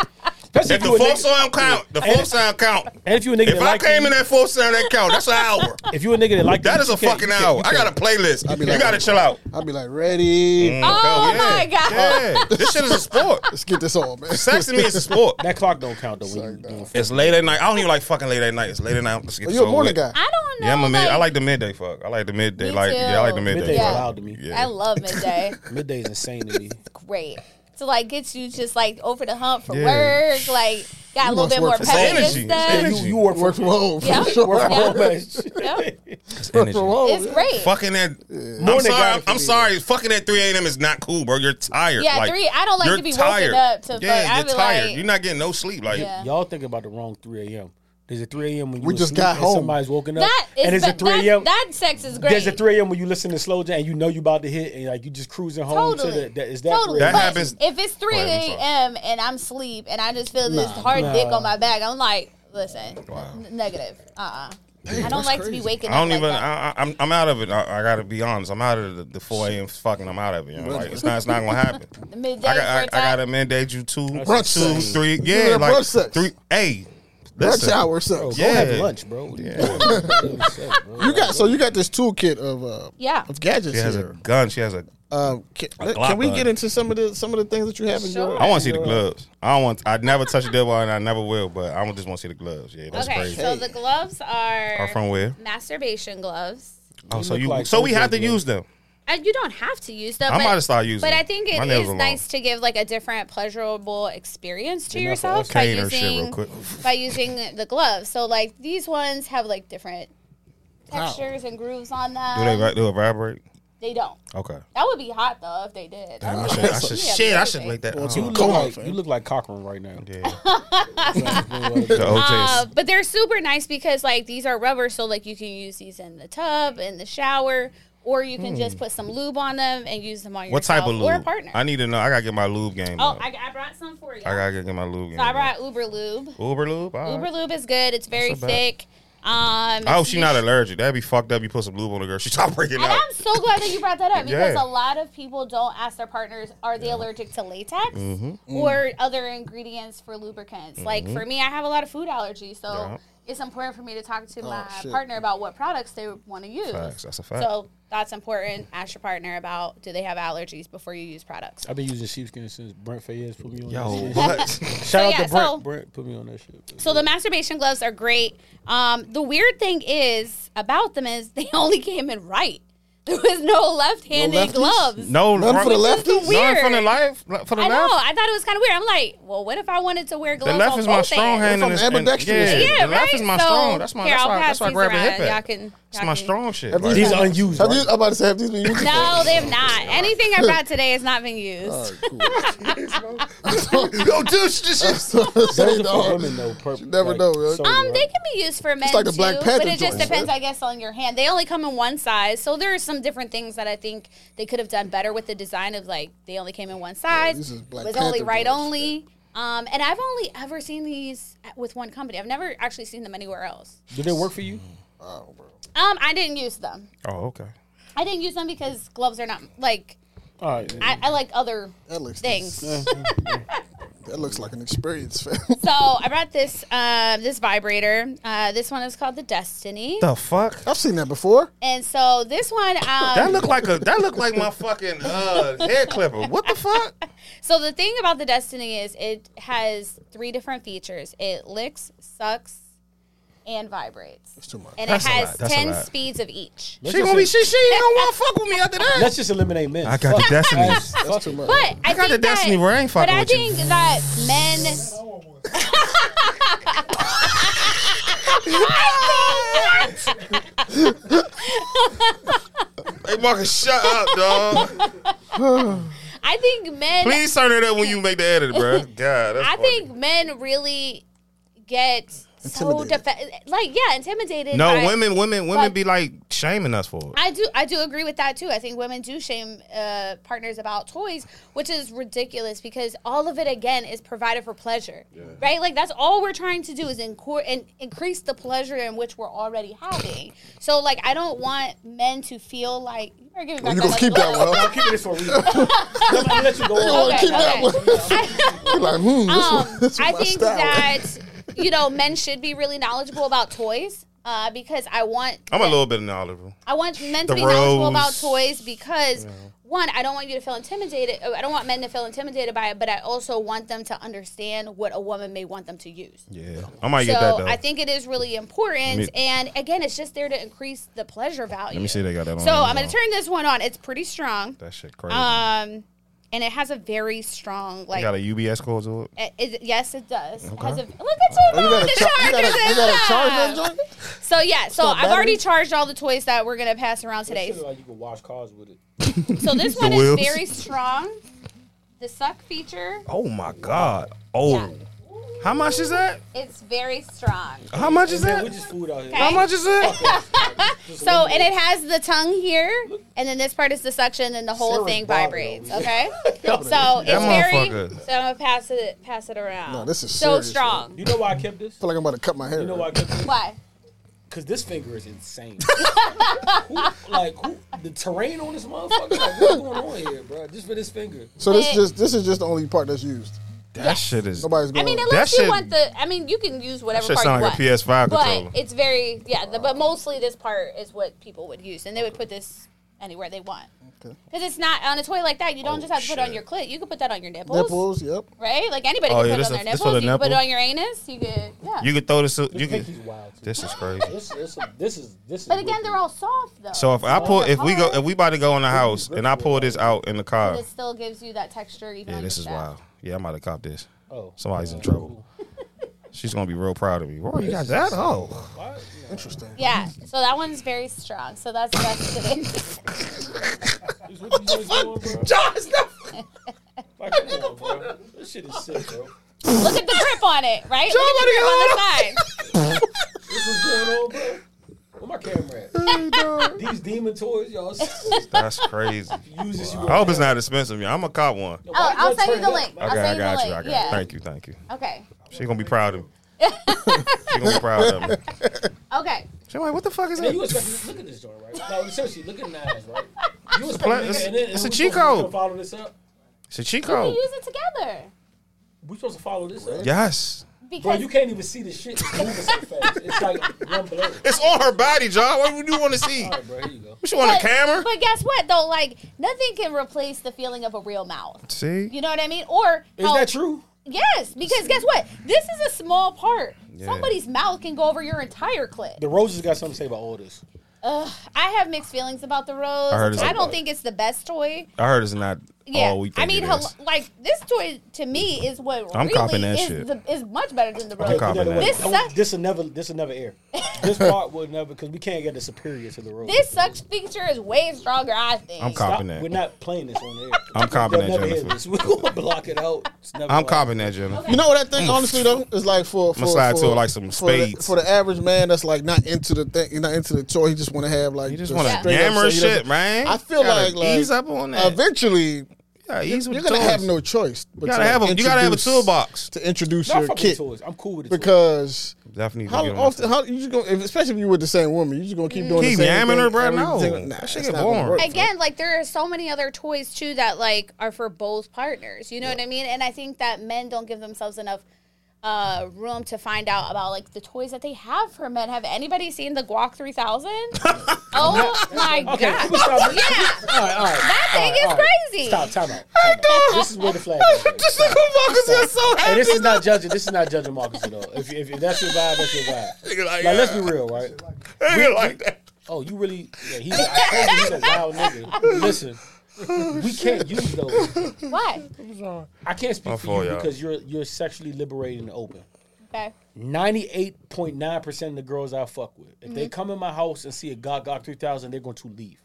Especially If if the you a fourth nigga, song count, the fourth sound count. and if you a nigga If that I like came you, in that fourth sound, that count. That's an hour. if you a nigga that like That you, is a fucking can't- hour. you I got a playlist. I'll be You like- gotta chill out. I'll be like, ready. Mm, Oh, go, my God. Yeah, this shit is a sport. Let's get this on, man. Sex to me is a sport. That clock don't count though. When Sorry, you dog. It's late at night. I don't even like fucking late at night. It's late at night. Let's get Are this you a morning guy? I don't know. Yeah, I'm a mid. like, I like the midday fuck. I like the midday. Like yeah, I like the midday. Midday Yeah. to me. I love midday. Midday is insane to me. Great. To like get you just like over the hump for Yeah. work, like got a little bit more work for pep in your energy. It's energy. You, you work Work from home. For Yeah. sure. work Yeah. from home, man. Yep. It's Work energy. from home. It's great. Fucking at. I'm Morning sorry. guy I'm, for I'm me. sorry. Fucking at 3 a.m. is not cool, bro. You're tired. Yeah, like, three- I don't like you're to be woken tired. up to Yeah, fuck. I you're be tired. like- you're not getting no sleep. Like Yeah. Y'all thinking about the wrong 3 a.m. There's a 3 a.m. when you We just got and home. Somebody's woken up. That is and there's a 3 a.m. That, that sex is great. There's a 3 a.m. when you listen to slow jam and you know you about to hit and like you just cruising home Totally. to the. That, is that Totally. 3 That happens- If it's 3 Go ahead, I'm and I'm asleep and I just feel this hard nah. dick on my back, I'm like, listen, Wow. n- negative. Uh uh I don't that's like to be crazy. waking I don't up. even. Like that. I, I, I'm I'm out of it. I, I got to be honest. I'm out of the, the 4 a.m. fucking. I'm out of it. You know, like it's not. It's not gonna happen. The midday I I, I, I got to mandate you two, Brunch two, sex. three. You Yeah, like brunch sex. three. Hey, Lunch listen. hour Bro, sex. go have lunch, bro. You got so you got this toolkit of uh Yeah. of gadgets She has a gun. She has a. Um, can, A can we Glock get into some of the some of the things that you have in Sure. your? I want to see the gloves. I don't want. I never touch a devil and I never will. But I just want to see the gloves. Yeah, that's okay, crazy. so the gloves are, Are from where? masturbation gloves. Oh, You so you. like so we OJ have to gloves. use them. And you don't have to use them. I but, might have started using But I think My it nails is are long. nice to give like a different pleasurable experience to yourself by Cane her shit real using by using the gloves. So like these ones have like different textures and grooves on them. Do they do it vibrate? They don't. Okay. That would be hot though if they did. Damn, I should. I should. Shit, I should big. make that. Well, oh, you You look Come like fam. you look like Cochran right now. yeah. the The Uh, but they're super nice because like these are rubber, so like you can use these in the tub, in the shower, or you can just put some lube on them and use them on Hmm. What yourself type of lube? or a partner. I need to know. I gotta get my lube game. oh, up. I, I brought some for you. I gotta get my lube game. so I up. brought Uber lube. Uber lube. All Uber right. lube is good. It's very Not so thick. Um, I hope she's not allergic. That'd be fucked up. You put some lube on the girl. She stop breaking And out. I'm so glad that you brought that up because Yeah. a lot of people don't ask their partners, are they allergic to latex Mm-hmm. or other ingredients for lubricants? Like for me, I have a lot of food allergies, so Yeah. It's important for me to talk to my Oh, shit. partner about what products they want to use. Facts. That's a fact. So that's important. Ask your partner about do they have allergies before you use products. I've been using sheepskin since Brent Faiyaz put me on Yo, that shit. what? Shout out yeah, to Brent. so- Brent put me on that shit. So the masturbation gloves are great. Um, the weird thing is about them is they only came in right. There was no left-handed lefties? gloves. no, None for the right- lefties? Weird. None for the life. For the I know. left. I thought it was kind of weird. I'm like, well, what if I wanted to wear gloves The left on is my both strong hands? hand. in From this- and- ambidextrous. Yeah, Yeah, the left right? is my So, strong. That's my. here, That's I'll why. pass That's why I these grab the hip around. at. Y'all can- It's my strong shit. Have Like, these- These are unused. Have right? these, I'm about to say, have these been used? No, they have not. Anything I brought today has not been used. All right, cool. Yo, dude, this shit. So, Those say, are for women though. Per- You never know, yo. solely, Um, they can be used for men it's like the too, Black Panther but it just joints, depends. I guess, on your hand. They only come in one size, so there are some different things that I think they could have done better with the design of like they only came in one size. these is Black it was only right joints. only. Um, and I've only ever seen these with one company. I've never actually seen them anywhere else. Did they work for you? Oh, bro. Um, I didn't use them. Oh, okay. I didn't use them because gloves are not like All right. I, I like other That looks things. That looks like an experience. So I brought this uh, this vibrator. Uh, this one is called the Destiny, The fuck? I've seen that before. and so this one. Um, That look like a. That look like my fucking uh, hair clipper. What the fuck? So the thing about the Destiny is it has three different features. It licks, sucks, and vibrates. It's too much. And That's it a has lot. That's a ten lot. speeds of each. She just gonna be. She she ain't gonna want to fuck with me after that. Let's just eliminate men. I got the Destiny. That's- That's too much. But I, I got think the Destiny that, where I ain't But I with you. think that men. Hey, Marcus, shut up, dog. I think men. Please turn it up when you make the edit, bro. God, that's I funny. think men really get so Intimidated. like yeah, intimidated. No, by- women, women, women but- be like shaming us for it. I do I do agree with that too. I think women do shame uh, partners about toys, which is ridiculous because all of it again is provided for pleasure, right? Like that's all we're trying to do is incor- and increase the pleasure in which we're already having. So like I don't want men to feel like you better give me back You gonna that keep that one? I'm keeping this for a reason. I'm gonna let you go on. Okay, keep that one. You're like, hmm, this Um, one, this I think style. that you know men should be really knowledgeable about toys uh, because I want I'm a little bit knowledgeable. I want men The to be knowledgeable about toys because one, I don't want you to feel intimidated. I don't want men to feel intimidated by it, but I also want them to understand what a woman may want them to use. Yeah, I might get that So though. I think it is really important, me- and again, it's just there to increase the pleasure value. Let me see they got that on. So I'm going to turn this one on. It's pretty strong, That shit crazy. um, and it has a very strong you like. got a UBS code to it. it- it- yes, it does. It has a, Okay. look at you, Oh, you gotta, the char- you gotta, chargers you gotta and charge that joint? So yeah, so I've already charged all the toys that we're gonna pass around today. Shit like you can wash cars with it. So this one wheels. is very strong. The suck feature, Oh my god. Oh, Yeah. How much is that? it's very strong. How much is that? we just food out here. Okay. How much is that? So and it has the tongue here, and then this part is the suction, and the whole Sarah's thing bothering vibrates. me. Okay, so it's That very. motherfucker. So I'm gonna pass it, pass it around. No, this is so serious, strong. You know why I kept this? I feel like I'm about to cut my hair. You know why I kept this? Why? Because this finger is insane. who, like who, the terrain on this motherfucker? Like what's going on here, bro? Just for this finger. So this It- just this is just the only part that's used. That shit is. Nobody's I going. mean, That unless you shit- want the. I mean, you can use whatever shit part sound you like a want. PS5 but controller. it's very yeah. The, but mostly this part is what people would use, and they would put this anywhere they want. Okay. Because it's not on a toy like that. You don't Oh, just have to put it on your clit. You can put that on your nipples, nipples. Yep. right? Like anybody Oh, can yeah, put it on a- their nipples. the You can put it on your anus. You could yeah. You could throw this. You This could. wild. Too. This is crazy. This, this, this is this is. but again, they're all soft though. So if I pull, if we go, if we about to go in the house and I pull this out in the car, But it still gives you that texture. Even yeah, on this your is shaft. wild. Yeah, I'm about to cop this. Oh, Somebody's in oh. trouble. She's gonna be real proud of me. Whoa, you got that? Oh, What? Interesting. Yeah, so that one's very strong. So that's that's today. What these joints doing, bro? Josh, no. Like, come on, bro. This shit is sick, bro. Look at the grip on it, right? Look at the grip on the side. This what's going on, bro. Where my camera at? These demon toys, y'all. That's crazy. Use this. You I hope it's not expensive, man. I'm gonna cop one. Yo, Oh, why I'll send you the link. up? I'll Okay, I send you the got link. you. I got yeah. you. Thank you. Thank you. Okay. She gonna be proud of me. She gonna be proud of me. Okay. She like, what the fuck is Man, that? you expect look at this joint, right? No, seriously, look at Nas, right? You expect pla- nigga, it's- and then, and it's a we cheat supposed to code. Follow this up. It's a cheat You can code. use it together. We supposed to follow this up. Yes. Because you can't even see the shit. It's moving so fast. It's like one blur. It's on her body, John. What would you want to see? All right, bro. Here you go. She want a camera? But guess what though? Like nothing can replace the feeling of a real mouth. See? You know what I mean? Or Is how- that true? Yes, because guess what? This is a small part. Yeah. Somebody's mouth can go over your entire clip. The roses got something to say about all this. Ugh, I have mixed feelings about the rose. I I, heard it's like- don't think it's the best toy. I heard it's not Yeah, all we think I mean, it hel- like this toy to me is what I'm really copping that is, shit. The, is much better than the rose. I'm copping that. This sucks. This will never. This will never air. This part will never because we can't get the superior to the rose. This sucks feature is way stronger, I think. I'm Stop. copping that. We're not playing this on air. I'm copping that, never hear Jennifer. We're gonna block it out. It's never I'm gonna- copping that, Jennifer. You know what I think, honestly though, is like for for, I'ma for, to like some for the, for the average man that's like not into the thing, not into the toy. He just want to have like You just want to straight up yammer say he shit, man. I feel like, like ease up on that. Eventually, yeah, ease with you're gonna have no choice. But You gotta to, have a, you gotta have a toolbox. to introduce No, your fuck with kid toys. I'm cool with the toys. because. Definitely. How often? How you just gonna, if- especially if you with the same woman, you just gonna keep mm. doing Keep the same yamming thing her, bro? No. single- That nah, shit get boring. Again, like there are so many other toys too that like are for both partners. You know what I mean? And I think that men don't give themselves enough uh, room to find out about like the toys that they have for men. Have anybody seen the Guac 3000? oh my Okay, god! Yeah, All right, all right. that thing right, is all right. crazy. Stop. Time out. Time out. This is where the flag is. This nigga Marcus is so happy. Hey, this is not judging. This is not judging Marcus at all. If, if, if that's your vibe, that's your vibe. Nigga like, Like, let's be real, right? Nigga like that. Oh, you really? Yeah, he's, I told you he's a wild nigga. Listen, we can't use those. Why? I can't speak My for fault, you y'all. because you're you're sexually liberated and open. Okay. Ninety-eight point nine percent of the girls I fuck with, if Mm-hmm. they come in my house and see a God God three thousand, they're going to leave.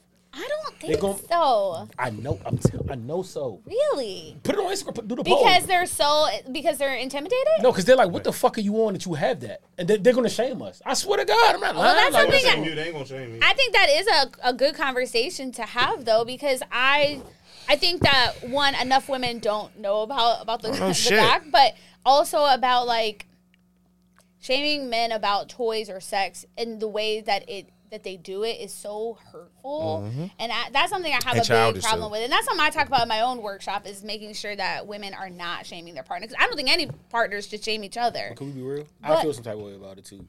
I don't They think gon- so. I know. I'm t- I know so. Really? Put it on Instagram. Put, do the poll. Because they're so because they're intimidated. No, because they're like, what the fuck are you on that you have that? And they're, they're going to shame us. I swear to God, I'm not lying. that's Like, something listen, I- They ain't gonna shame me. I think that is a, a good conversation to have though because I I think that one enough women don't know about about the, Oh, the shit. fact, but also about like shaming men about toys or sex and the way that it that they do it is so hurtful, mm-hmm. and I, that's something I have And a big problem too. with, and that's something I talk about in my own workshop is making sure that women are not shaming their partner because I don't think any partners should shame each other. Can we be real? I But- feel some type of way about it too.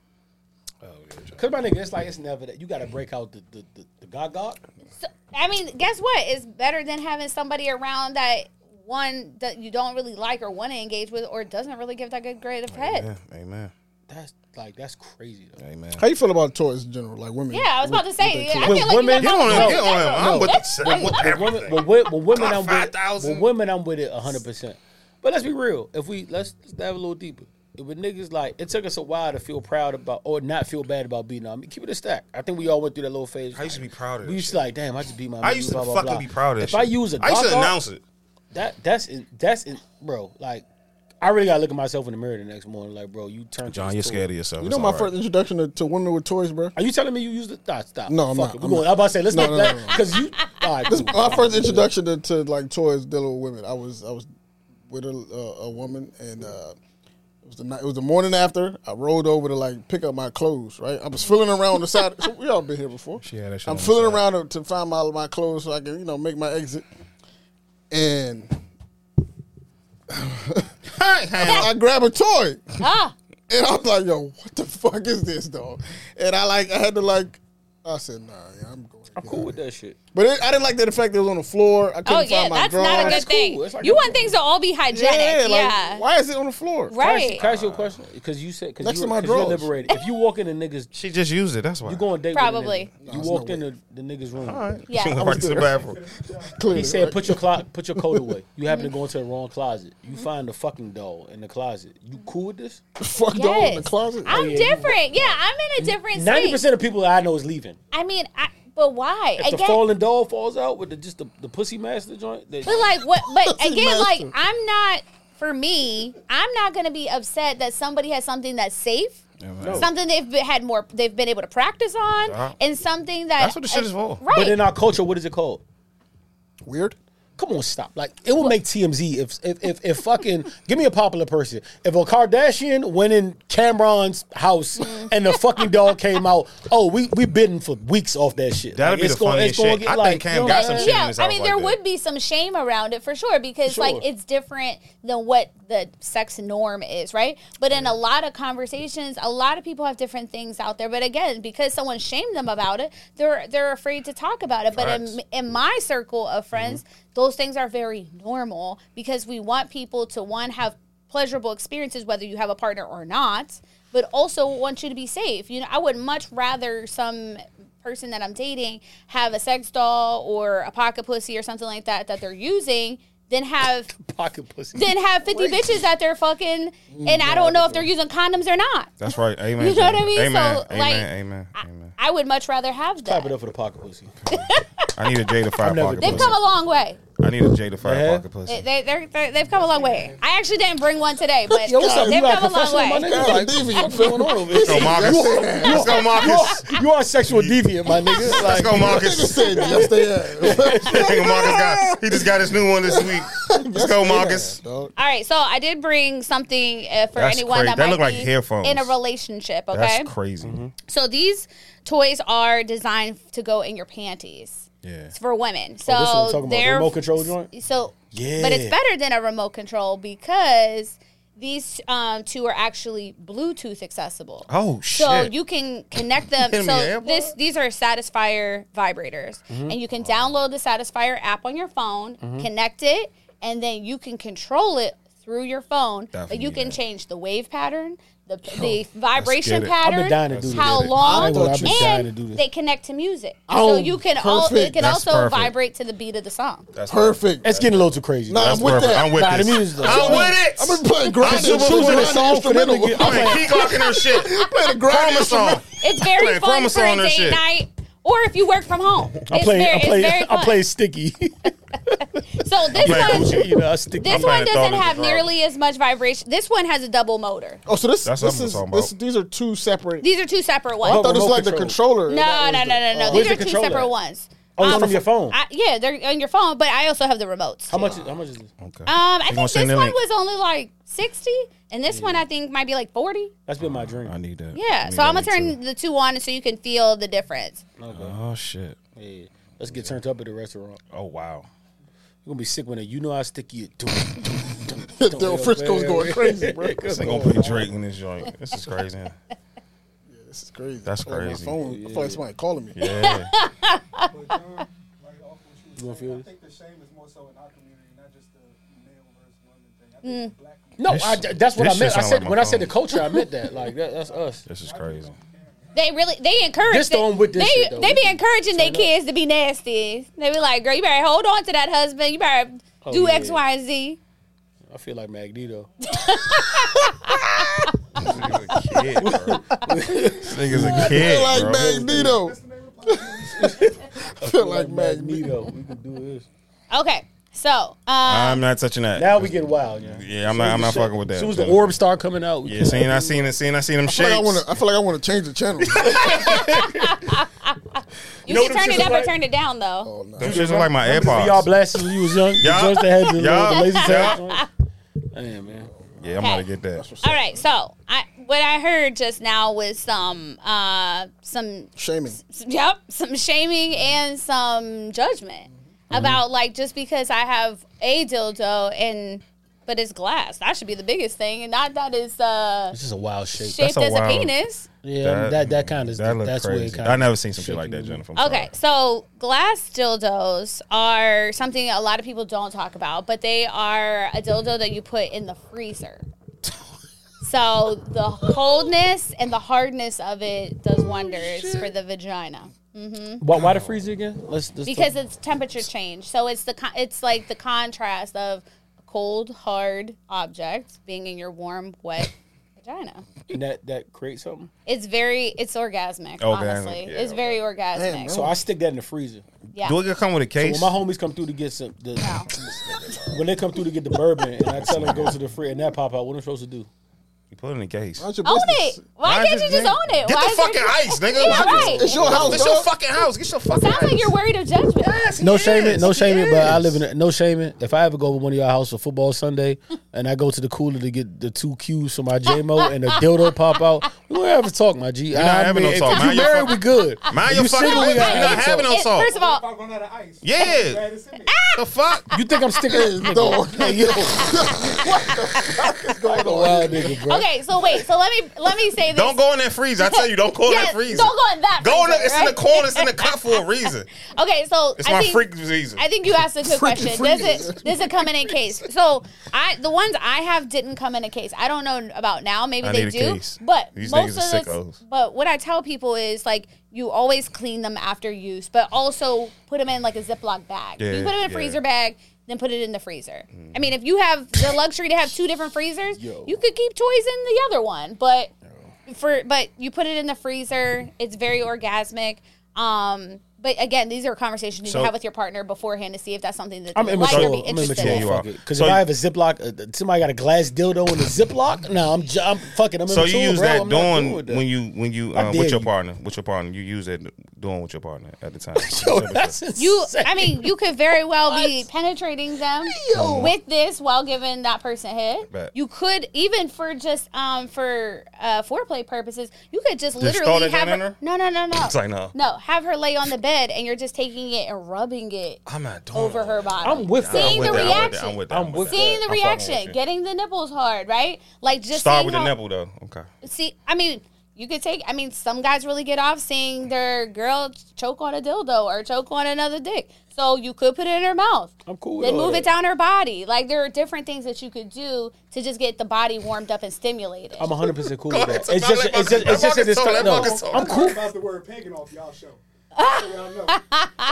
Oh, yeah, Cause my nigga, it's like it's never that you got to break out the the the, the God God. So, I mean, guess what? It's better than having somebody around that one that you don't really like or want to engage with, or doesn't really give that good grade of head. Yeah, amen. That's like that's crazy though. Amen. How you feel about toys in general, like women? Yeah, I was about to say. with I feel like women- you Get guys on don't him. know Get on him. that. I'm with That's- the with With women, everything. with, with women, I'm with. 5,000. With women, I'm with it hundred percent. But let's be real. If we let's, let's dive a little deeper. If with niggas like it took us a while to feel proud about or not feel bad about beating on. I mean, keep it a stack. I think we all went through that little phase. I used to be proud of it. We used shit. to like, damn, I just beat my. I man, used to blah, blah, fucking blah. be proud of that If shit. I use a I used to God-God, announce it. That that's in, that's in, bro. Like, I really gotta look at myself in the mirror the next morning. Like, bro, you turned. John, you're this scared of yourself. You It's know my all right. first introduction to, to women with toys, bro. Are you telling me you used it? Nah, stop. No, I'm Fuck not. It. I'm We not. I'm about to say let's No, not no, that no, no. because you. All right, This cool. my first introduction to, to like toys dealing with women. I was I was with a, uh, a woman and uh, it was the night, it was the morning after. I rolled over to like pick up my clothes. Right, I was feeling around the side. So we all been here before. She had that shit I'm on feeling around to, to find my my clothes so I can you know make my exit. And I grab a toy. Ah, And I was like, yo, what the fuck is this, dog? And I like, I had to like, I said, nah, yeah, I'm going. I'm cool with that shit. But it, I didn't like that the fact that it was on the floor. I couldn't oh yeah, find my that's drawers. not a good That's thing. cool. It's like you a- want things to all be hygienic. Yeah, Yeah, like, why is it on the floor? Can I ask- right. Can I ask you a question? Because you said because Next you, to my 'cause you're drawers. liberated. If you walk in a niggas, She just used it. That's why. you go on date Probably. With a nigga, No, you there's walked no in the, the niggas room. Yeah. She went right to the bathroom. Clearly, He said, right? "Put your clo- put your coat away." You happen to mm-hmm. go into the wrong closet. You mm-hmm. find the fucking doll in the closet. You cool with this? fuck doll in the Yes. closet. I'm oh, different. Yeah, I'm in a different Ninety percent of people that I know is leaving. I mean, I, but why? If the Again, fallen doll falls out with the just the, the pussy master joint, they, But like what? But That's again, like. I'm not. For me, I'm not gonna be upset that somebody has something that's safe, No. something they've been, had more, they've been able to practice on, Yeah. and something that That's what the shit is for. Right? But in our culture, what is it called? Weird. Come on, stop. Like it would make TMZ if if if, if fucking give me a popular person. If a Kardashian went in Cameron's house Mm. and the fucking dog came out, oh, we we bidding for weeks off that shit. That'd Like, be it's the gonna- funniest it's gonna shit. get I like, think Cam you know got what some shit saying? in yeah, his I house mean, like there that. would be some shame around it for sure because, like, it's different than what the sex norm is, right? But in a lot of conversations, a lot of people have different things out there. But again, because someone shamed them about it, they're they're afraid to talk about it. But Facts. in in my circle of friends, those things are very normal because we want people to one have pleasurable experiences, whether you have a partner or not. But also want you to be safe. You know, I would much rather some person that I'm dating have a sex doll or a pocket pussy or something like that that they're using than have Pocket pussy. then have 50 bitches that they're fucking mm, and I don't know if they're using condoms or not. That's right. Amen. You know what I mean? Amen. So, amen. like, amen. Amen. I would much rather have Clap that. it up for the pocket pussy. I need a to Fire never pocket They've pussy. come a long way. I need a Jada Fire Yeah. pocket pussy. They, they, they're, they're, they've come a long way. I actually didn't bring one today, but Yo, what's up? they've You got come a long professional, my way. nigga? Yeah, Like, deviant. what's going on over Let's go, here? Marcus. Let's go, Marcus. You are a sexual deviant, my nigga. Let's Like, go, Nigga Marcus. said yes, they have. Nigga, Marcus got. He just got his new one this week. Let's go, Marcus. Dog. All right, so I did bring something uh, for That's anyone crazy. that, That might look like be headphones. in a relationship. Okay, That's crazy. so these toys are designed to go in your panties. Yeah. It's for women. So Oh, talking about, they're remote control joint? So Yeah. but it's better than a remote control because these um, two are actually Bluetooth accessible. Oh shit! So you can connect them. So this these are Satisfyer vibrators, Mm-hmm. and you can download the Satisfyer app on your phone, connect it, and then you can control it through your phone. But you can that. change the wave pattern, the the vibration get it. I've pattern, been dying to do this. how long, I ain't gonna- I've been dying to do and they connect to music. Oh, so you can all it can That's also perfect. vibrate to the beat of the song. That's Perfect. It's getting a little too crazy. Nah, I'm with perfect. that. I'm with Nah, the this. music- I'm with it. I've been playing grinding. Super shit, Bowl grinding song for them to get- I'm playing peacocking her shit. playing a grinding Chromosome. It's very Playing fun for a date night. Or if you work from home, I play, very, I play, I play sticky. So this playing one, you know, I stick. this I'm one playing doesn't totally have different. nearly as much vibration. This one has a double motor. Oh, so this, That's this what I'm is talking this, these are two separate. These are two separate ones. I ones. thought this was remote like the control. controller. No, no, no, no, no. oh. These are the two separate ones. Oh, it's Um, from your phone. I, yeah, they're on your phone, but I also have the remotes. How much? How much is this? Okay. Um, I You think this one the link? was only like sixty, and this one I think might be like forty. That's been my dream. I need that. Yeah, need so I'm gonna turn too. the two on so you can feel the difference. Oh shit. Yeah. Let's get turned up at the restaurant. Oh wow. You're gonna be sick when you know how sticky it. Yo, Frisco's going crazy, bro. This ain't gonna put Drake in this joint. This is crazy. This is crazy. That's I feel like crazy. My phone, I feel like somebody calling me. Yeah. But John, right off what you You gonna feel saying, I think the shame is more so in our community, not just the male versus women thing. I think mm. the black. No, This- I, that's what I meant. I said like my when I said the culture, I meant that. Like that, that's us. This is crazy. They really they encourage This the they, one with this they, shit, though. they be encouraging their kids to be nasty. They be like, girl, you better hold on to that husband. You better Oh, do yeah. X, Y, and Z. I feel like Magneto. This nigga's a kid, bro. This nigga's a I feel like bro. Magneto. I feel like Magneto. Magneto. We can do this. Okay, so um, I'm not touching that. Now we get wild, yeah. Yeah, I'm not. I'm not fucking with that. As soon as the orb start coming out, Yeah, seeing I seen it, seeing I seen them I feel like I want to. I feel like I want to change the channel. you know can turn it up or turn it down though. oh no. Them shits are like my Remember the VR AirPods. blasters when you was young. Yeah. The joints that had the, laser tag. Damn, man. Yeah, I'm gonna get that. All right, so I what I heard just now was some uh some Shaming. Yep, some shaming and some judgment about like just because I have a dildo and but it's glass. That should be the biggest thing, and not that it's uh This is a wild shape. shaped a as a wild- penis. Yeah, that that, kind of That look that's where it crazy. kind I never seen some shit like that, Jennifer. I'm Okay, sorry. so glass dildos are something a lot of people don't talk about, but they are a dildo that you put in the freezer. So the coldness and the hardness of it does wonders for the vagina. Mm-hmm. Why, why the freezer again? Let's, let's because talk- it's temperature change. So it's the it's like the contrast of a cold, hard object being in your warm, wet vagina. and that that creates something. It's very it's orgasmic. Orgasmic, honestly, yeah, it's very orgasmic. Damn. So I stick that in the freezer. yeah. Do it come with a So case? when my homies come through to get some, the, No. when they come through to get the bourbon, and I tell them go to the fridge and that pop out, what am I supposed to do? You put it in the case. Mind your Own business. it. Why Mind can't you just business. own it? Get Why the is there- fucking ice, nigga. Yeah, right. It's your house, It's your fucking house. Get your fucking Sounds ice. like you're worried of judgment. Yes, No he shaming, is. no He shaming, but I live in a, no shaming. If I ever go over one of y'all house for football Sunday and I go to the cooler to get the two Qs for my JMO and the dildo pop out, we don't have to talk, my G. not I having no mean, talk. If Mind you your married, fuck- we good. Mind If your you fucking single, we business. gotta You're not having no It- talk. first of all, If I run out of ice, Yeah. glad it's in. The fuck? You think I'm sticking? Dog. Hey, yo, What's going a on? wild nigga, bro. Okay, so wait, so let me let me say this. Don't go in that freezer. I tell you, don't go in Yeah, that freezer. don't go in that Go in the, freezer, It's in the corner. It's in the cup for a reason. Okay, so It's I my think, freak freezer. I think you asked a good Freaky question. Does freezer. it does it come in a case? So I the ones I have didn't come in a case. I don't know about now. Maybe I they need a do. case. But These most of niggas are the but what I tell people is like you always clean them after use, but also put them in like a Ziploc bag. Yeah, you put them in a yeah. freezer bag. Then put it in the freezer. I mean, if you have the luxury to have two different freezers, Yo. you could keep toys in the other one. But for but you put it in the freezer. It's very orgasmic. Um, but again, these are conversations you So- can have with your partner beforehand to see if that's something that I'm they like or immature. be I'm interested immature. in. You are. Because So if you- I have a Ziploc, uh, somebody got a glass dildo in a Ziploc. No, I'm, j- I'm fucking. I'm So immature, you use bro. that I'm doing doing that. when you when you I um, with your you. partner with your partner you use it doing with your partner at the time. Yo, that's You. I mean, you could very well be penetrating them with this while giving that person head. Bet. You could even for just um for uh, foreplay purposes, you could just, Just literally have her. her? No, no, no, no. It's like, no. no. Have her lay on the bed, and you're just taking it and rubbing it I'm not doing over her body. I'm with that. Seeing I'm the that. reaction. I'm with that. I'm I'm with with that. Seeing the I'm fucking with reaction, getting the nipples hard, right? Like just Start seeing with the nipple though. Okay. See, I mean, you could take. I mean, some guys really get off seeing their girl choke on a dildo or choke on another dick. So you could put it in her mouth. I'm cool with Then move that. it down her body. Like there are different things that you could do to just get the body warmed up and stimulated. I'm 100 percent cool with that. It's just, it's just, it's just a let discussion. No, I'm cool. About the word pagan off y'all show. So y'all know.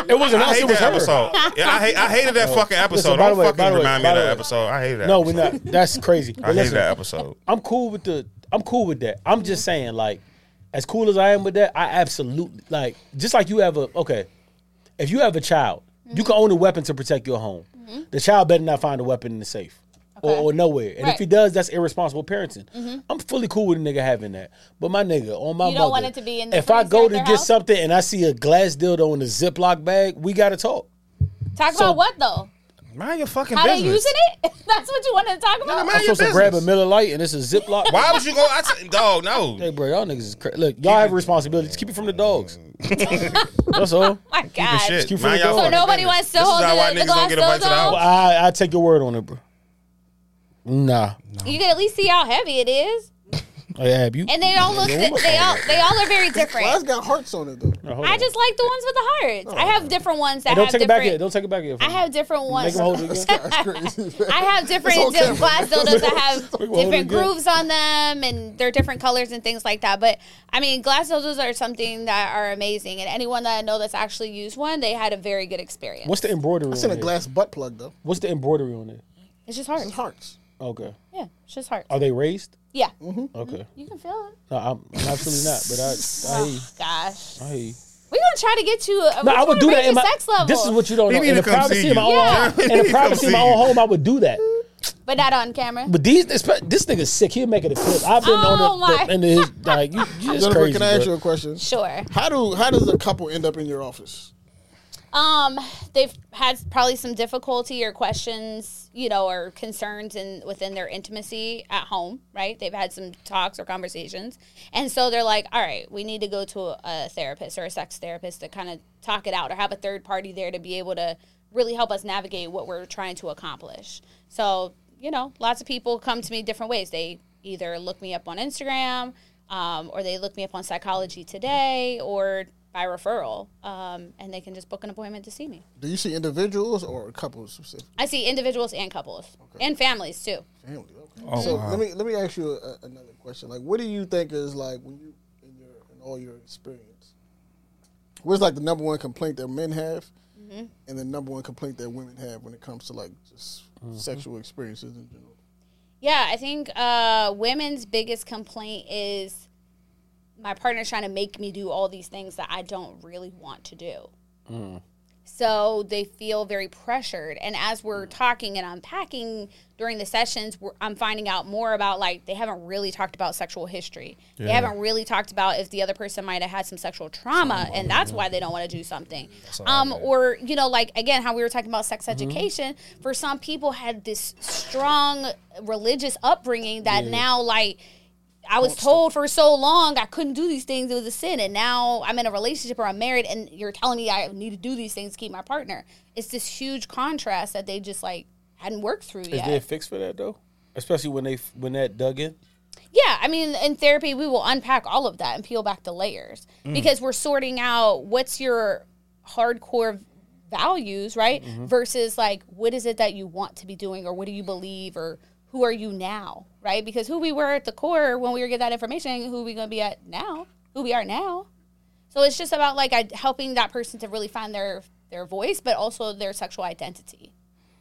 It wasn't I us. It was that her. episode. Yeah, I hate. I hated that oh, fucking episode. by the Don't way, by fucking the way, remind me by of the that way. episode. I hated that. No, episode. we're not. That's crazy. But I hated listen, that episode. I'm cool with the. I'm cool with that. I'm just saying, like, as cool as I am with that, I absolutely like. Just like you have a okay, if you have a child, you can own a weapon to protect your home. Mm-hmm. The child better not find a weapon in the safe. Or, Okay. or nowhere, and Right. if he does, that's irresponsible parenting. Mm-hmm. I'm fully cool with a nigga having that, but my nigga on my You don't mother, want it to be in the if I go to get house? something and I see a glass dildo in a Ziploc bag, we gotta talk. Talk so- about what though? Mind your fucking How they using it? That's what you wanted to talk about. Mind I'm your supposed to grab a. Miller Lite and it's a Ziploc. Why would you go? I t- dog, no. Hey, bro, y'all niggas is crazy. Look, y'all have a responsibility. Just keep it from the dogs. That's all. Oh my God. Shit. keep Mind from the y'all dog. fucking So nobody business. wants to This is hold how the- why the niggas don't get invited to the glass dildo? I, I take your word on it, bro. Nah. You can at least see how heavy it is, oh, I have you. and they all look. They all they all are very different. Glass got hearts on it though. No, hold I on. just like the ones with the hearts. I have oh. different ones that Hey, don't have take it back different. yet. Don't take it back yet. I have different Make ones. hold it again. I have different on di- camera. glass dildos that have Make him hold it different grooves on them, and they're different colors and things like that. But I mean, glass dildos are something that are amazing, and anyone that I know that's actually used one, they had a very good experience. What's the embroidery It's on in a it? glass butt plug though. What's the embroidery on it? It's just hearts. It's hearts. Okay. Yeah, it's just hard. Are they raised? Yeah, mm-hmm. Mm-hmm. Okay. you can feel it. No, I'm, I'm absolutely not. But I, I hear you. Gosh, I hear we're gonna try to get you. Uh, a, No, I would do that in my. sex level. This is what you don't He know. In the privacy of my you. own, Yeah. In the privacy of my own home, I would do that. but not on camera. But these, this, this nigga's sick. He'll make it a clip. I've been Oh on the, my the into his like you, you just Jennifer, crazy. can I ask bro. you a question? Sure. How do how does a couple end up in your office? Um, they've had probably some difficulty or questions, you know, or concerns in within their intimacy at home, right? They've had some talks or conversations, and so they're like, "All right, we need to go to a, therapist or a sex therapist to kind of talk it out, or have a third party there to be able to really help us navigate what we're trying to accomplish." So, you know, lots of people come to me different ways. They either look me up on Instagram, um, or they look me up on Psychology Today, or by referral, um, and they can just book an appointment to see me. Do you see individuals or couples specific? I see individuals and couples and families too. Family. Okay. Oh, so wow. let me let me ask you a, another question. Like, what do you think is like when you in your in all your experience? What's like the number one complaint that men have, Mm-hmm. and the number one complaint that women have when it comes to like just sexual experiences in general? Yeah, I think uh, women's biggest complaint is my partner's trying to make me do all these things that I don't really want to do. So they feel very pressured. And as we're talking and unpacking during the sessions, we're, I'm finding out more about like they haven't really talked about sexual history. They haven't really talked about if the other person might have had some sexual trauma and that's why they don't want to do something. Um, or, you know, like again, how we were talking about sex education, for some people had this strong religious upbringing that now like I was told for so long I couldn't do these things. It was a sin. And now I'm in a relationship or I'm married and you're telling me I need to do these things to keep my partner. It's this huge contrast that they just like hadn't worked through yet. Is yet. there a fix for that though? Especially when they when that dug in. Yeah, I mean, in therapy, we will unpack all of that and peel back the layers mm. because we're sorting out what's your hardcore values, right? Mm-hmm. Versus like, what is it that you want to be doing or what do you believe or who are you now, right? Because who we were at the core when we were getting that information, who we going to be at now, who we are now. So it's just about like I, helping that person to really find their their voice, but also their sexual identity.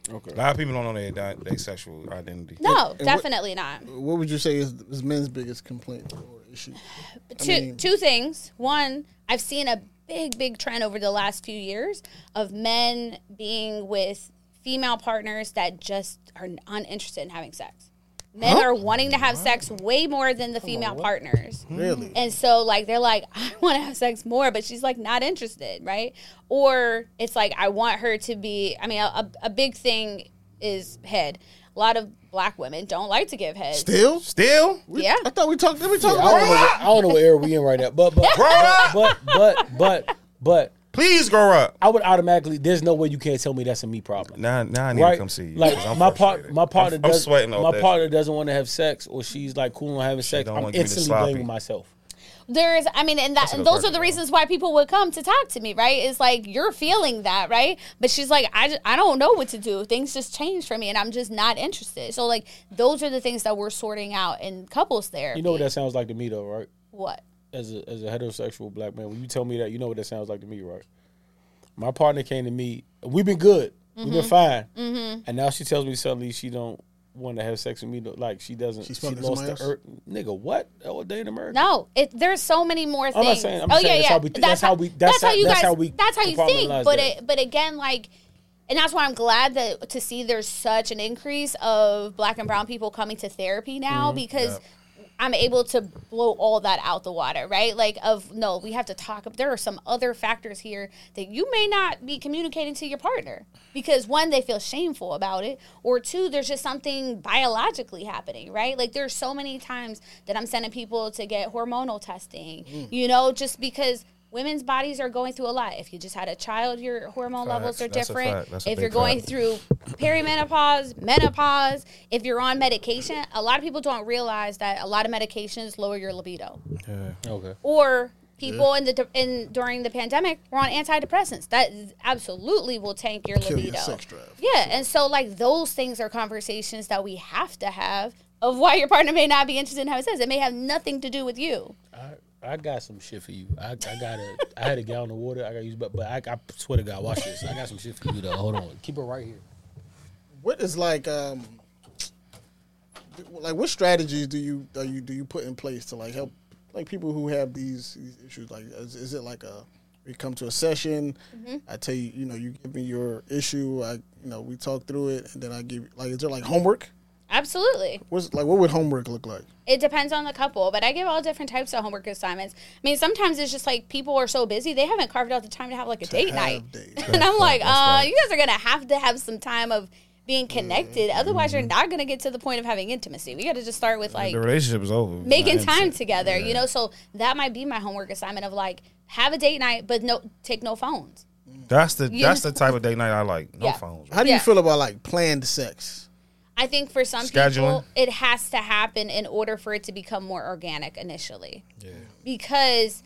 Okay. A lot of people don't know their their sexual identity. No, what- definitely not. What would you say is, is men's biggest complaint or issue? two mean- two things. One, I've seen a big big trend over the last few years of men being with female partners that just are uninterested in having sex. Men are wanting to have sex way more than the female partners. Hmm. Really? And so like they're like, I want to have sex more, but she's like not interested, right? Or it's like I want her to be. I mean, a, a big thing is head. A lot of black women don't like to give head. Still? Still, We- Yeah. I thought we talked. Did we talk I don't know. about What, I don't know what era we in right now, but but but but but but, but please grow up. I would automatically. There's no way you can't tell me that's a me problem. Now, now I need right? to come see you. Like I'm my part, my partner I'm, I'm sweating off my that partner doesn't want to have sex, or she's like cool on having sex. I'm want you to be instantly blaming myself. There's, I mean, and that, and those are the question, reasons why people would come to talk to me, right? It's like you're feeling that, right? But she's like, I, I don't know what to do. Things just changed for me, and I'm just not interested. So, like, those are the things that we're sorting out in couples therapy. You know what that sounds like to me, though, right? what? As a as a heterosexual black man, when you tell me that, you know what that sounds like to me, right? My partner came to me. We've been good. We've Mm-hmm. been fine. And now she tells me suddenly she don't want to have sex with me. Like she doesn't. She's she fucking lost somebody the else? ur- nigga. What? All day in America. No, it, there's so many more things. I'm not saying- I'm oh saying yeah, that's yeah. how we- that's how we- that's how how- you that's guys. how we that's how you think. But that. it, but again, like, and that's why I'm glad that to see there's such an increase of Black and Brown people coming to therapy now Mm-hmm. because. I'm able to blow all that out the water, right? Like, of no, we have to talk. There are some other factors here that you may not be communicating to your partner because one, they feel shameful about it, or two, there's just something biologically happening, right? Like, there's so many times that I'm sending people to get hormonal testing, Mm. you know, just because women's bodies are going through a lot. If you just had a child, your hormone levels are That's different. fact. That's a If you're going fact. through perimenopause, menopause, if you're on medication, a lot of people don't realize that a lot of medications lower your libido. Okay. Or people in the in during the pandemic were on antidepressants. That absolutely will tank your Kill your libido. sex drive. Yeah, and so like those things are conversations that we have to have of why your partner may not be interested in having sex. It may have nothing to do with you. I, I got some shit for you. I, I got a. I had a gallon of water. I got to use, but but I, I swear to God, watch this. I got some shit for you though. Hold on, keep it right here. What is like um like what strategies do you do you do you put in place to like help like people who have these, these issues like is, is it like a we come to a session Mm-hmm. I tell you you know you give me your issue I you know we talk through it and then I give like is there like homework Absolutely. what's like what would homework look like It depends on the couple, but I give all different types of homework assignments. I mean, sometimes it's just like people are so busy they haven't carved out the time to have like a date night. dates. and I'm like, uh, right. you guys are gonna have to have some time of being connected. Otherwise, you're not gonna get to the point of having intimacy. We got to just start with like the relationship is over. making time innocent. together. You know, so that might be my homework assignment of like have a date night, but no, take no phones. That's the Yeah. that's the type of date night I like. No Yeah. phones. how do you Yeah. feel about like planned sex I think for some Scheduling. people, it has to happen in order for it to become more organic initially. Yeah. Because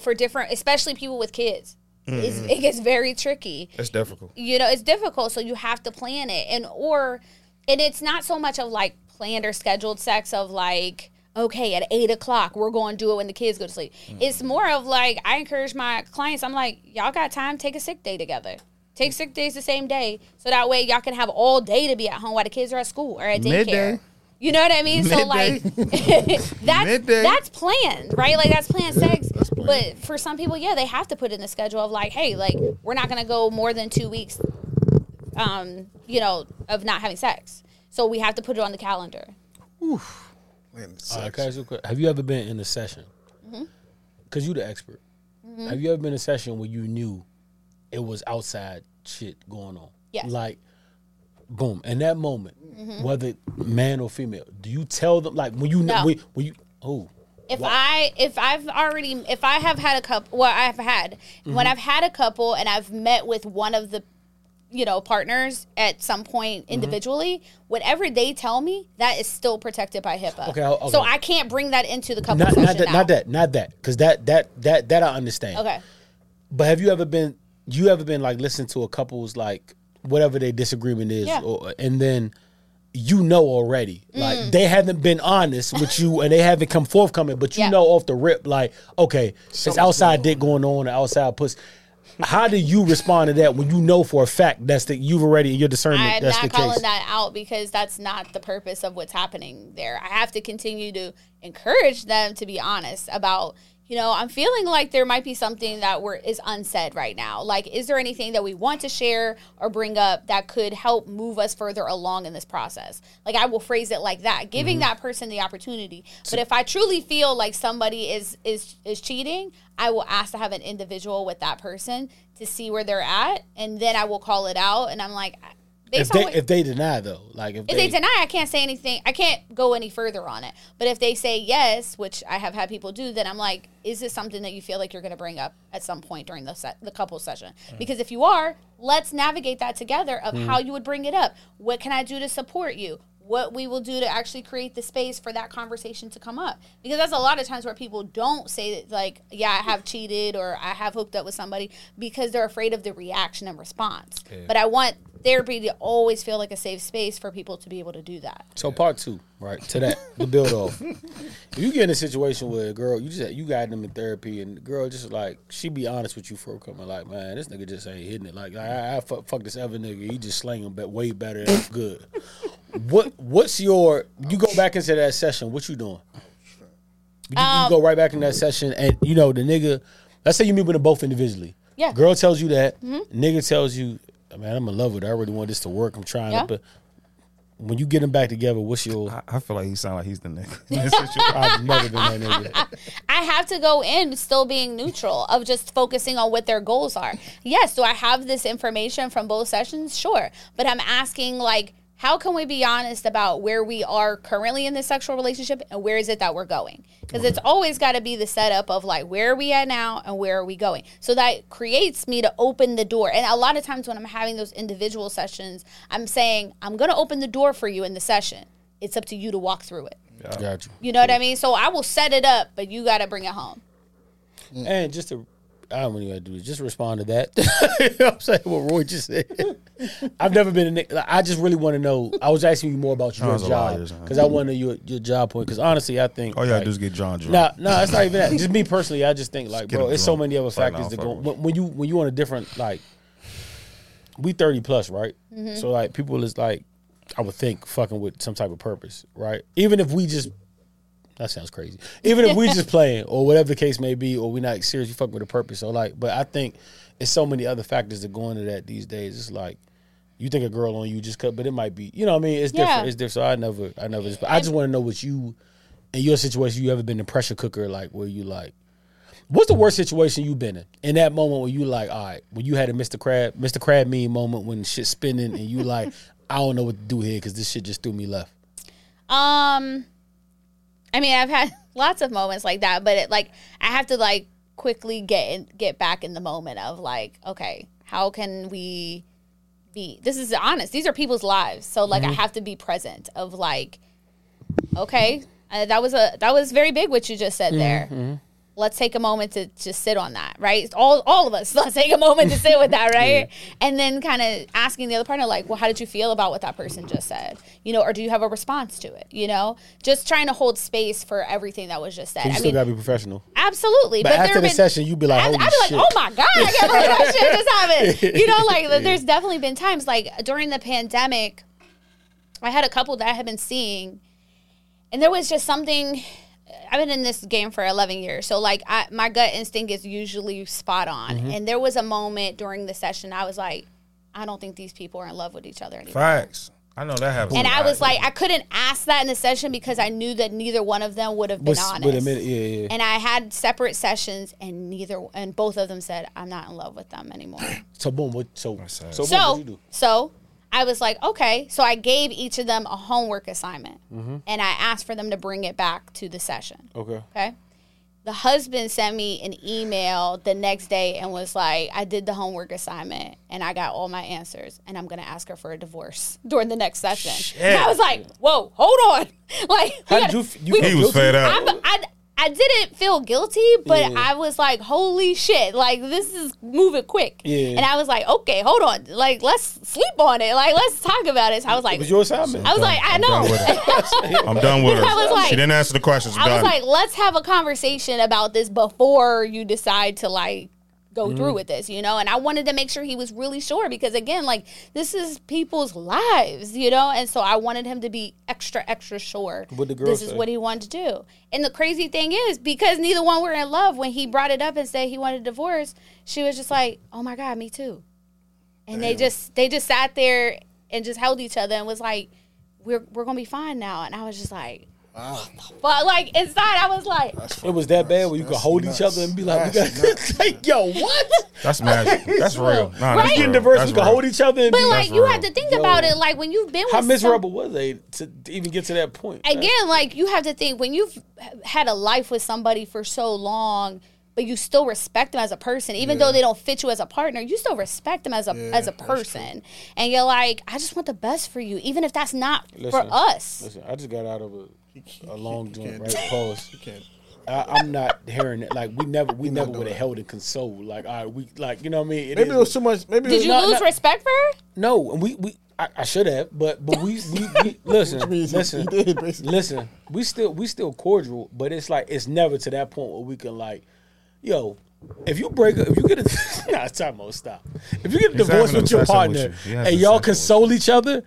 for different, especially people with kids, it's, mm-hmm. it gets very tricky. It's difficult. You know, it's difficult, so you have to plan it, and or, and it's not so much of like planned or scheduled sex of like. Okay, at eight o'clock, we're going to do it when the kids go to sleep. Mm. It's more of like I encourage my clients. I'm like, y'all got time? Take a sick day together. Take sick days the same day, so that way y'all can have all day to be at home while the kids are at school or at daycare. Midday. You know what I mean? So like that's Midday. that's planned, right? Like that's planned sex. But for some people, yeah, they have to put in the schedule of like, hey, like we're not gonna go more than two weeks, um, you know, of not having sex. So we have to put it on the calendar. Man, All it right, sucks. can I ask you a have you ever been in a session? Mm-hmm. Because you the expert. Have you ever been in a session where you knew it was outside shit going on? Yes. Like, boom, in that moment, Mm-hmm. whether man or female, do you tell them like when you know No. when, when you oh If I if I've already if I have had a couple, well, I've had when Mm-hmm. I've had a couple and I've met with one of the you know partners at some point Mm-hmm. individually whatever they tell me that is still protected by HIPAA Okay, okay. so I can't bring that into the couple not not that now. not that not that because that that that that I understand. okay But have you ever been you ever been like listening to a couple's like whatever their disagreement is, Yeah. or, and then you know already Mm. like they haven't been honest with you and they haven't come forthcoming, but you Yeah. know off the rip like okay, it's outside going dick going on, or outside puss. How do you respond to that when you know for a fact that's the you've already in your discernment I'm that's not the calling case? that out because that's not the purpose of what's happening there. I have to continue to encourage them to be honest about, you know, I'm feeling like there might be something that we're, is unsaid right now. Like, is there anything that we want to share or bring up that could help move us further along in this process? Like, I will phrase it like that, giving Mm-hmm. that person the opportunity. But if I truly feel like somebody is is is cheating, I will ask to have an individual with that person to see where they're at, and then I will call it out. And I'm like, If they what, if they deny though, like if, if they deny, I can't say anything. I can't go any further on it. But if they say yes, which I have had people do, then I'm like, is this something that you feel like you're going to bring up at some point during the se- the couple session? Because if you are, let's navigate that together of mm-hmm. how you would bring it up. What can I do to support you? What we will do to actually create the space for that conversation to come up. Because that's a lot of times where people don't say that, like, yeah, I have cheated or I have hooked up with somebody because they're afraid of the reaction and response. But I want therapy to always feel like a safe space for people to be able to do that. So part two, right to that, the build off. if you get in a situation where a girl, you just you got them in therapy, and the girl just like she be honest with you for a couple, like man, this nigga just ain't hitting it. Like I, I fuck, fuck this other nigga, he just slanging but way better and good. what what's your? You go back into that session. What you doing? You, Um, you go right back in that session, and you know the nigga. Let's say you meet with them both individually. Yeah. Girl tells you that. Nigga tells you, man, I'm in love with her. I really want this to work. I'm trying Yeah. to. But when you get them back together, what's your? I, I feel like he sound like he's the nigga. in this situation. I've never been that nigga. I have to go in still being neutral of just focusing on what their goals are. Yes, do I have this information from both sessions? Sure. But I'm asking like how can we be honest about where we are currently in this sexual relationship and where is it that we're going? Because it's always got to be the setup of like where are we at now and where are we going? So that creates me to open the door. And a lot of times when I'm having those individual sessions, I'm saying I'm going to open the door for you in the session. It's up to you to walk through it. Got you. You know what I mean? So I will set it up, but you got to bring it home. And just to, I don't really want to do this. Just respond to that. you know what I'm saying what Roy just said. I've never been a nigga. like, I just really want to know. I was asking you more about your John's a job son. because I want to know your, your job point. Because honestly, I think All you gotta like, do is get John drunk. Nah, nah, it's not even that. Just me personally, I just think like, get bro, him it's so drunk. many other Fuck, factors nah, that fuck go. with When, when you when you on a different like, we thirty plus, right? Mm-hmm. So like, people is like, I would think fucking with some type of purpose, right? Even if we just. That sounds crazy. Even if we just playing or whatever the case may be, or we not seriously fucking with a purpose. So like, but I think it's so many other factors that go into that these days. It's like you think a girl on you just cut, but it might be, you know, what I mean, it's Yeah. different. It's different. So I never, I never. Just, I just want to know what you, in your situation, you ever been a pressure cooker, like where you like, what's the worst situation you've been in? In that moment where you like, all right, when you had a Mr. Crab, Mr. Crab mean moment when shit spinning and you like, I don't know what to do here because this shit just threw me left. Um, I mean, I've had lots of moments like that, but it like I have to like quickly get in, get back in the moment of like, okay, how can we be? This is honest. These are people's lives, so like I have to be present. Of like, okay, uh, that was a that was very big what you just said there. Let's take a moment to just sit on that, right? All all of us, let's take a moment to sit with that, right? And then kind of asking the other partner, like, well, how did you feel about what that person just said? You know, or do you have a response to it? You know, just trying to hold space for everything that was just said. You I still mean, gotta be professional. Absolutely. But there after the been- session, you'd be like, I'd, I'd be like, oh my God, I can't believe that shit just happened. You know, like there's definitely been times like during the pandemic, I had a couple that I had been seeing and there was just something. I've been in this game for 11 years, so like I, my gut instinct is usually spot on. Mm-hmm. And there was a moment during the session I was like, I don't think these people are in love with each other anymore. Facts. I know that happens. And a I lot. was like, I couldn't ask that in the session because I knew that neither one of them would have been Was- honest. wait a minute, yeah, yeah. And I had separate sessions, and neither and both of them said, "I'm not in love with them anymore." So boom, what? So so, boom, what so you do? so I was like, okay. So I gave each of them a homework assignment, Mm-hmm. and I asked for them to bring it back to the session. Okay. Okay. The husband sent me an email the next day and was like, I did the homework assignment and I got all my answers and I'm going to ask her for a divorce during the next session. And I was like, whoa, hold on. Like, How gotta- you? f- you we- he was fed up. I, I, I didn't feel guilty, but Yeah. I was like, holy shit, like this is moving quick. Yeah. And I was like, okay, hold on. Like, let's sleep on it. Like, let's talk about it. So I was like, It was your assignment. I was like, I I'm done know. I'm done with her. I was like- she didn't answer the questions. I'm I was done. like, let's have a conversation about this before you decide to like go Mm-hmm. through with this, you know? And I wanted to make sure he was really sure because again, like this is people's lives, you know? And so I wanted him to be extra, extra sure What'd the girl this is what he wanted to do. And the crazy thing is, because neither one were in love, when he brought it up and said he wanted a divorce, she was just like, Oh my God, me too. And they just they just sat there and just held each other and was like, We're we're gonna be fine now. And I was just like, but like inside, I was like, It was that bad where you could hold nuts. each other and be like, we That's got like, yo, what? that's magic. That's real. Nah, Right? that's Getting real. divorced, That's we could hold each other and but be like like, you real. have to think Yo. about it. Like when you've been with how some- miserable were they to, to even get to that point? again, like you have to think when you've had a life with somebody for so long, but you still respect them as a person, even though they don't fit you as a partner, you still respect them as a as a person, and you're like, I just want the best for you, even if that's not Listen, for us. Listen, I just got out of a, a long joint, right? Pause. You can't. I, I'm not hearing it. Like we never, we not never would have held and consoled. Like, all right, we like, you know what I mean? Maybe is it was too much. Maybe it Did was you No, lose no. respect for her? No, and we we I, I should have, but but we we, we listen, Which means he- listen, did, listen. We still we still cordial, but it's like it's never to that point where we can like, yo. If you break up, if you get a nah, time about stop. If you get a He's divorce with your partner with you. He and y'all console each other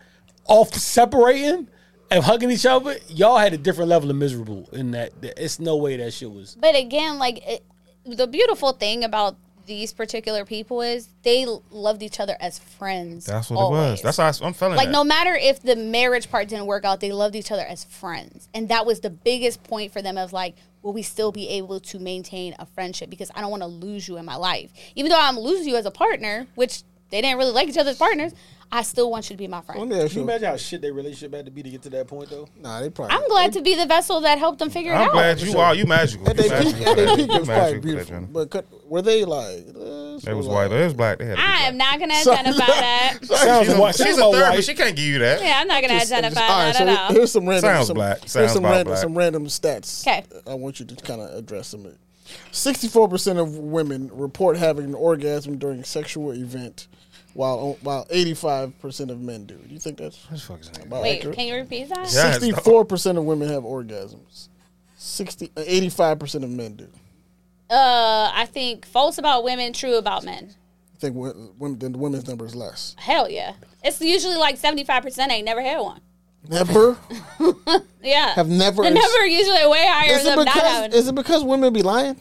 off separating and hugging each other, y'all had a different level of miserable in that. that- It's no way that shit was. But again, like it, the beautiful thing about these particular people is they loved each other as friends. That's what it was. That's how I- I'm feeling. like that. no matter if the marriage part didn't work out they loved each other as friends and that was the biggest point for them of like will we still be able to maintain a friendship because i don't want to lose you in my life even though i'm losing you as a partner which they didn't really like each other as partners i still want you to be my Let friend me ask Can you you. imagine how shit their relationship had to be to get to that point though? Nah, they probably. i'm glad to be the vessel that helped them figure it I'm out glad you are. You magical. At You their peak, magical at their for peak, that. it was probably magical for that, beautiful. Jenna. But could, were they like? Uh, They was white. They was black. They had to be i am not gonna identify that Sounds She's a, white. she's Sounds a about therapist. She can't give you that. yeah i'm not gonna Just- identify just- all right, that so at all here's some random. Sounds some, black. Here's Sounds some about random, black. some random stats. 'Kay. I want you to kind of address them. Sixty-four percent of women report having an orgasm during a sexual event, while while eighty-five percent of men do. Do you think that's What the fuck is that? about wait accurate? can you repeat that Sixty-four percent of women have orgasms. 60, 85 percent of men do. uh i think false about women true about men I think women, then the women's number is less. hell yeah it's usually like 75% ain't never had one Never Yeah. have never. The number are usually way higher Is it than not having. Is it because women be lying?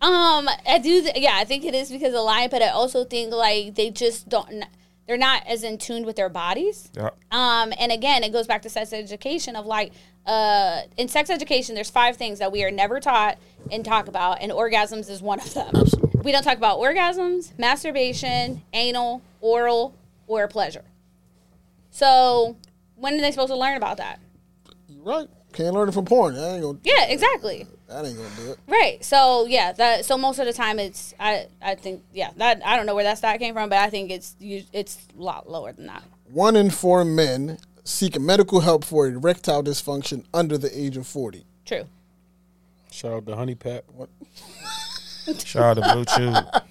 Um, I do. Th- yeah, I think it is because of lying, but I also think like they just don't. They're not as in tune with their bodies. Yeah. Um, and again, it goes back to sex education of like, uh, in sex education, there's five things that we are never taught and talk about, and orgasms is one of them. We don't talk about orgasms, masturbation, anal, oral, or pleasure. So, when are they supposed to learn about that? You're right. Can't learn it from porn. That ain't gonna. Yeah, exactly. That ain't gonna do it. Right. So yeah, that so most of the time it's I I think yeah that I don't know where that stat came from, but I think it's you- it's a lot lower than that. One in four men seek medical help for erectile dysfunction under the age of forty. True. Shout out to Honey Pat. Shout out to BlueChew.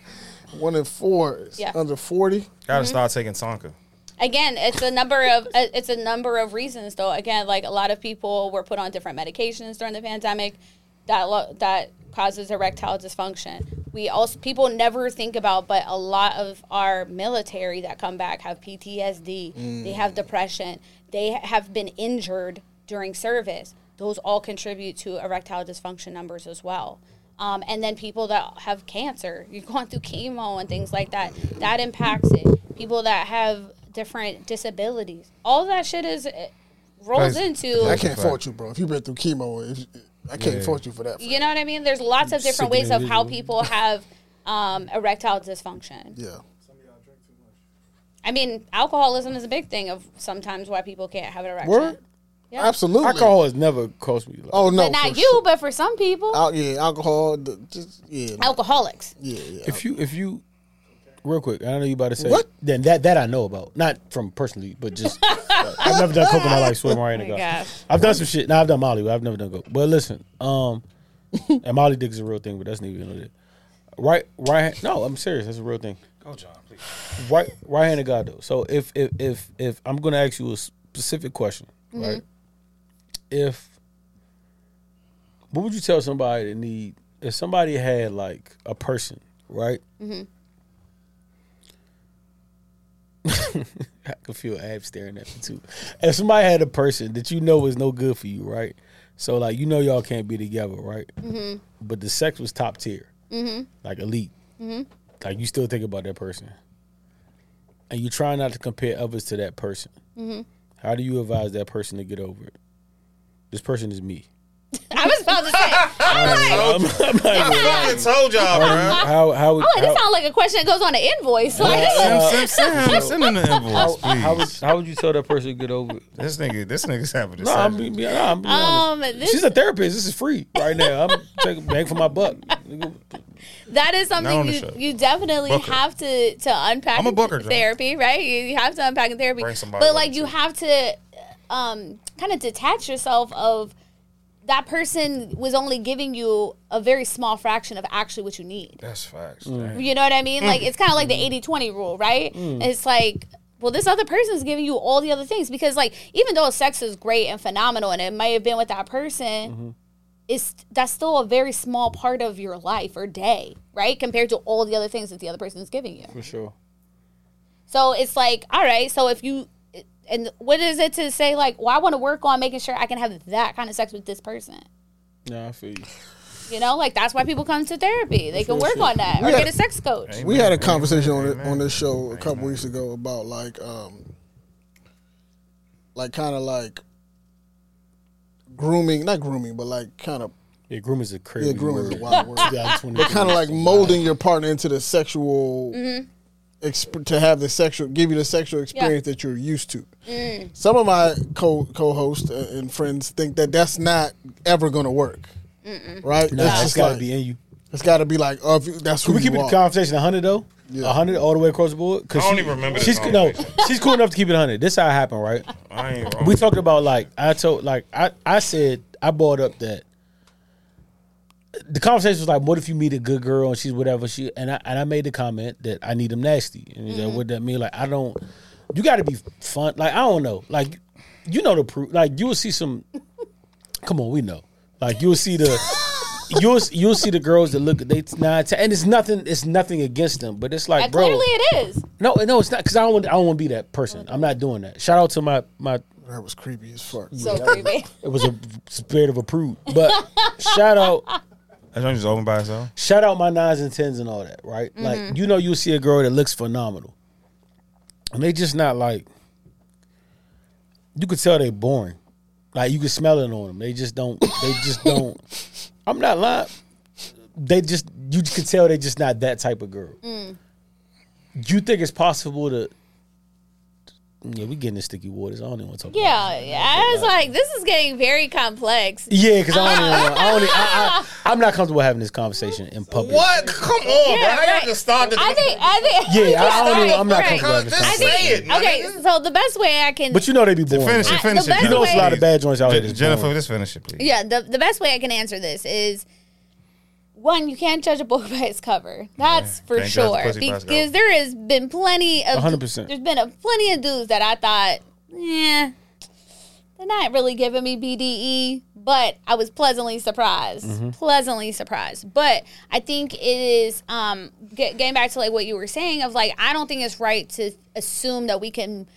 One in four is Yeah. under forty. Gotta mm-hmm. start taking Tonka. Again, it's a number of uh, it's a number of reasons though. Again, like a lot of people were put on different medications during the pandemic that lo- that causes erectile dysfunction. We also people never think about, but a lot of our military that come back have PTSD. They have depression. They have been injured during service. those all contribute to erectile dysfunction numbers as well. Um, and then people that have cancer, you're going through chemo and things like that, that impacts it. People that have different disabilities, all that shit is rolls into. I can't Fact. fault you, bro. If you've been through chemo, if, I can't Yeah. fault you for that. You know what I mean? There's lots of different ways of how people have um, erectile dysfunction. yeah. Some of drink too much. I mean, alcoholism is a big thing of sometimes why people can't have an erection. Word? Yeah. Absolutely. Alcohol has never cost me. Like, Oh no, But not you, sure. but for some people, Al- yeah, alcohol. The, just yeah, alcoholics. yeah, yeah. if you if you real quick, I don't know you about to say What? Then that that I know about, not from personally, but just I've never done coke in my life. Swear right Oh my God. I've done some shit. Now I've done Molly, but I've never done coke. But listen, um, and Molly dick is a real thing, but that's neither here nor there. Right, right. No, I'm serious. That's a real thing. Go, John, please. Right, right hand of God though. So if if if if I'm gonna ask you a specific question, right? If what would you tell somebody that need if somebody had like a person, right? I can feel Ab staring at me too. If somebody had a person that you know is no good for you, right? So like you know y'all can't be together, right? Mm-hmm. But the sex was top tier, mm-hmm. like elite. Mm-hmm. Like you still think about that person, and you try not to compare others to that person. How do you advise that person to get over it? This person is me. I was about to say, I'm like, I'm, I'm I even lying. fucking told y'all, bro. How how would oh, this sounds like a question that goes on an invoice. Like, Send, send, send, him, send him the invoice, please. how would how would you tell that person to get over it? this nigga, this nigga's having a No, I'm surgery. being, no, I'm being honest. um, this, She's a therapist. This is free right now. I'm taking bang for my buck. That is something you, you definitely Book her. have to to unpack. I'm a in booker, John. therapy, right? You, you have to unpack in therapy, Bring somebody but like you. you have to um, kind of detach yourself of that person was only giving you a very small fraction of actually what you need. That's facts. Mm. You know what I mean? Like it's kind of like Mm. the 80-20 rule, right? It's like well, this other person is giving you all the other things because, like, even though sex is great and phenomenal, and it may have been with that person, Mm-hmm. it's that's still a very small part of your life or day, right? Compared to all the other things that the other person is giving you. for sure. So it's like, all right, so if you, and what is it to say, like, well, I want to work on making sure I can have that kind of sex with this person? Yeah, I feel you. You know, like that's why people come to therapy. They can work on that or We had- get a sex coach. Amen. We had a conversation on it, on this show a couple weeks ago about like um like kind of like grooming, not grooming, but like kind of Yeah, groom is a crazy yeah, grooming is a word. wild word. Yeah, But kind of like molding your partner into the sexual Mm-hmm. Exp- to have the sexual give you the sexual experience that you're used to. Some of my co co-hosts uh, and friends think that that's not ever going to work. Right? Nah, It's it's just got to like, be in you. it's got to be like oh, if you, that's who we keep you it are. the conversation 100 though? Yeah. 100 all the way across the board? Cause I don't she- even remember She's no, she's cool enough to keep it 100. This how it happened, right? I ain't wrong. We talked about like I told like I I said I brought up that the conversation was like, what if you meet a good girl and she's whatever she and I and I made the comment that I need them nasty and he's like, mm-hmm. what that mean? Like I don't. You got to be fun. Like I don't know. Like you know the proof. Like you will see some. Come on, we know. Like you'll see the. You'll you'll see the girls that look at they nine ten, and it's nothing it's nothing against them, but it's like And bro, clearly it is. no no it's not because I don't want I don't want to be that person. I'm not doing that. Shout out to my my That was creepy as fuck. So creepy. it was a spirit of a prude. But shout out, That joint just open by itself. shout out my nines and tens and all that, right? Like mm-hmm. you know, you see a girl that looks phenomenal, and they just not like. You could tell they boring, like you could smell it on them. They just don't. They just don't. I'm not lying. They just you could tell they just not that type of girl. Mm. You think it's possible to? Yeah, we getting the sticky waters. I don't even want to talk. about Yeah, yeah. I was like, this is getting very complex. Yeah, because I don't even. want- I don't. Even, I, I, I'm not comfortable having this conversation in public. What? Come on, Yeah, bro. I got right. to start the. I think, I think, Yeah, I, I don't even, I'm not Right. comfortable having this I conversation. say think, it, okay, nigga. so the best way I can, But you know they be boring. Finish it, I- finish the it. best You know it's a lot of bad joints out here. That's Jennifer, boring. just finish it, please. yeah, the, the best way I can answer this is one, you can't judge a book by its cover. That's for can't the sure. pussy by its Because there has been plenty of 100%. There's been a plenty of dudes that I thought, yeah, they're not really giving me BDE, but I was pleasantly surprised. Mm-hmm. Pleasantly surprised. But I think it is um get, getting back to like what you were saying of like I don't think it's right to assume that we can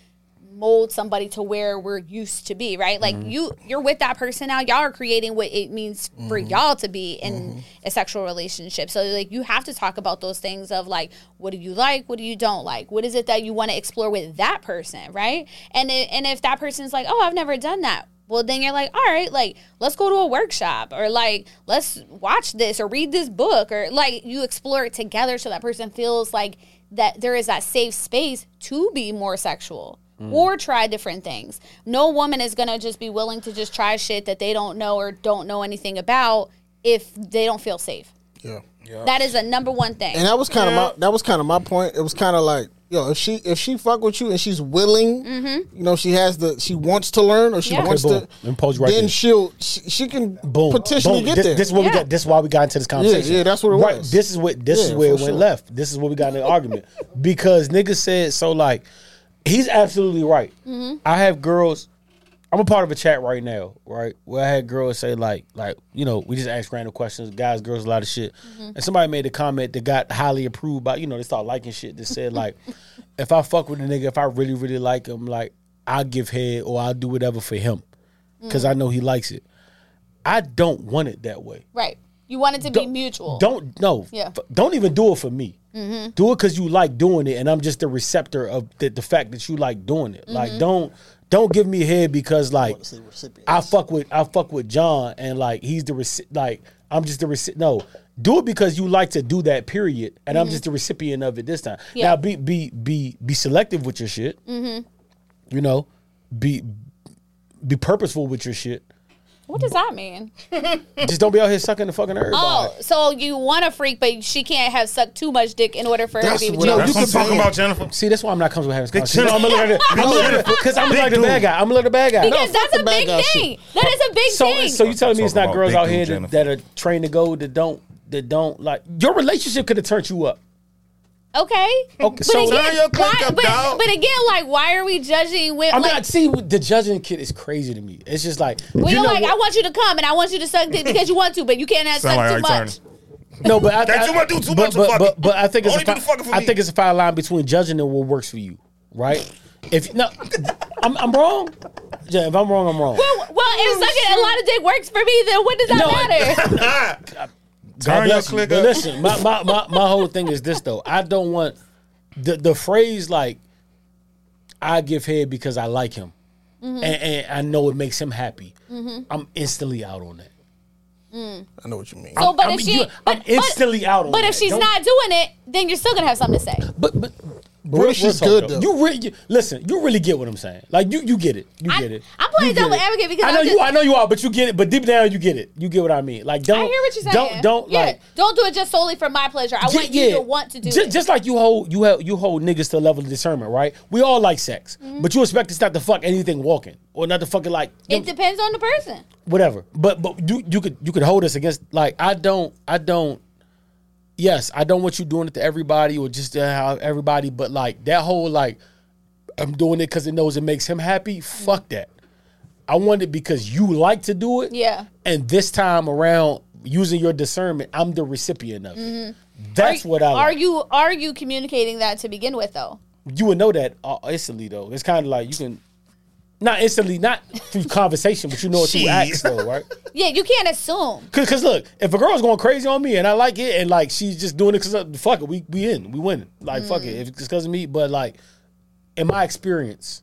mold somebody to where we're used to be, right? Like mm-hmm. you you're with that person now, y'all are creating what it means for mm-hmm. y'all to be in mm-hmm. a sexual relationship. So like you have to talk about those things of like what do you like, what do you don't like? What is it that you want to explore with that person, right? And it, and if that person's like, "Oh, I've never done that." Well, then you're like, all right, like let's go to a workshop or like let's watch this or read this book or like you explore it together so that person feels like that there is that safe space to be more sexual or try different things. No woman is going to just be willing to just try shit that they don't know or don't know anything about if they don't feel safe. Yeah. That is a number one thing. And that was kind of my that was kind of my point. It was kind of like, yo, if she if she fuck with you and she's willing, you know, she has the she wants to learn or she Mm-hmm. Yeah. wants Okay, to, boom. Impose right then there. she'll she, she can Boom. potentially Boom. get this, there. This is what Yeah. we got. This is why we got into this conversation. yeah, that's what it right. was. This is what. This is Yeah, where it went sure. left. This is what we got in the argument because niggas said so. Like, he's absolutely right. Mm-hmm. I have girls. I'm a part of a chat right now, right? Where I had girls say like, like you know, we just ask random questions, guys, girls, a lot of shit, Mm-hmm. and somebody made a comment that got highly approved by, you know, they start liking shit that said like, if I fuck with a nigga, if I really really like him, like I'll give head or I'll do whatever for him, because I know he likes it. I don't want it that way. right. You want it to be Don't- mutual. Don't no. Yeah. f- Don't even do it for me. Mm-hmm. Do it because you like doing it, and I'm just the receptor of the, the fact that you like doing it. Like mm-hmm. don't don't give me a head because like Say. I fuck with I fuck with John and like he's the reci- like I'm just the reci- no. Do it because you like to do that period, and I'm mm-hmm. just the recipient of it this time. Yeah. Now be be be be selective with your shit. You know, be be purposeful with your shit. What does that mean? Just don't be out here sucking the fucking everybody. Oh, so you want a freak, but she can't have sucked too much dick in order for her That's to be with what you. I- That's you what I'm talking about, Jennifer. See, that's why I'm not comfortable having this Big conversation. I'm gonna look at because I'm gonna Big like the dude. bad guy. I'm gonna look the bad guy. Because fuck that's a big guy thing. That is a big So, thing. so you telling me it's not girls out here that, that are trained to go that don't that don't like your relationship could have turned you up. Okay. Okay, But so- again, your why, up, but, dog. but again, like, why are we judging women? I'm like, not see the judging kid is crazy to me. It's just like well, you you're know like, what? I want you to come and I want you to suck dick because you want to, but you can't have suck like too much. Turner. no, but I, Got I, do too but, much but, but, but I think it's Only a fi- the fucking for I think it's a fine line between judging and what works for you, right? If no, I'm, I'm wrong. Yeah, if I'm wrong, I'm wrong. Well, well, if oh, sucking a lot of dick works for me, then what does that No, matter? God Turn your bless you. click But up. listen, my, my, my, my whole thing is this though. I don't want the the phrase like I give head because I like him. Mm-hmm. And, and I know it makes him happy. I'm instantly out on that. I know what you mean. So, but I if mean, she, but, I'm instantly out on But that. if she's Don't- not doing it, then you're still gonna have something to say. but but. What if she's good, though? You really you- listen. You really get what I'm saying. Like you, you get it. You I- get it. I'm playing You get devil it. advocate because I know I'm you. I know you are, but you get it. But deep down, you get it. You get what I mean. Like don't. I hear what you're saying. Don't don't yeah, like. don't do it just solely for my pleasure. I want you to want to do just, it. Just like you hold you hold, you hold niggas to a level of discernment, right? We all like sex, Mm-hmm. but you expect us not to fuck anything walking or not to fucking like it know, depends on the person. whatever. But but you you could you could hold us against like I don't I don't. Yes, I don't want you doing it to everybody or just to how everybody, but like that whole like I'm doing it because it knows it makes him happy. Fuck that. I want it because you like to do it. Yeah. And this time around, using your discernment, I'm the recipient of it. That's Mm-hmm. Are- what I. Are like. you are you communicating that to begin with though? you would know that uh, instantly though. It's kind of like you can not instantly, not through conversation, but you know it through Jeez. acts though, right? Yeah, you can't assume. Cause, cause look, if a girl's going crazy on me and I like it, and like she's just doing it because uh, fuck it, we we in, we winning. Like fuck it, mm. if it's because of me. But like, in my experience,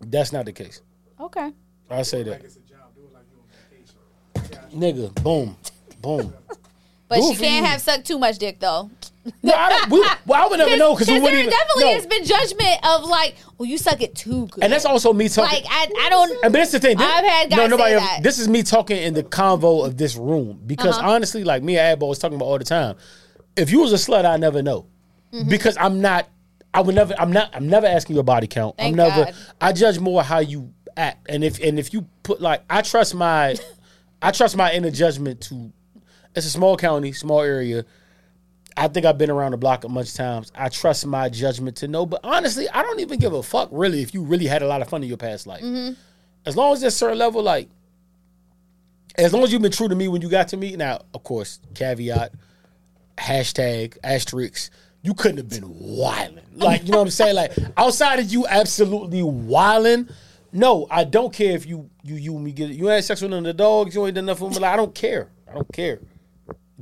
that's not the case. Okay. I say that, It's a job. Do it like you're on vacation. nigga. Boom, boom. But Good she for can't have sucked too much dick though. No, I don't, we, well, I would never know because there even. definitely no. has been judgment of like, well, you suck it too good. and that's also me talking. like I, I don't. And but that's the thing. This, I've had guys no, nobody say ever- that. This is me talking in the convo of this room because Uh-huh. honestly, like me and Abbo was talking about all the time. If you was a slut, I never know Mm-hmm. because I'm not. I would never. I'm not. I'm never asking your body count. Thank I'm never. God. I judge more how you act, and if and if you put like I trust my, I trust my inner judgment to. It's a small county, small area. I think I've been around the block a bunch of times. I trust my judgment to know, but honestly, I don't even give a fuck really if you really had a lot of fun in your past life. Mm-hmm. As long as there's a certain level, like as long as you've been true to me when you got to me. Now, of course, caveat, hashtag, asterisk, you couldn't have been wilding. Like, you know what I'm saying? Like, outside of you absolutely wilding, no, I don't care if you you you me get you ain't sex with none of the dogs, you ain't done nothing with me. Like, I don't care. I don't care.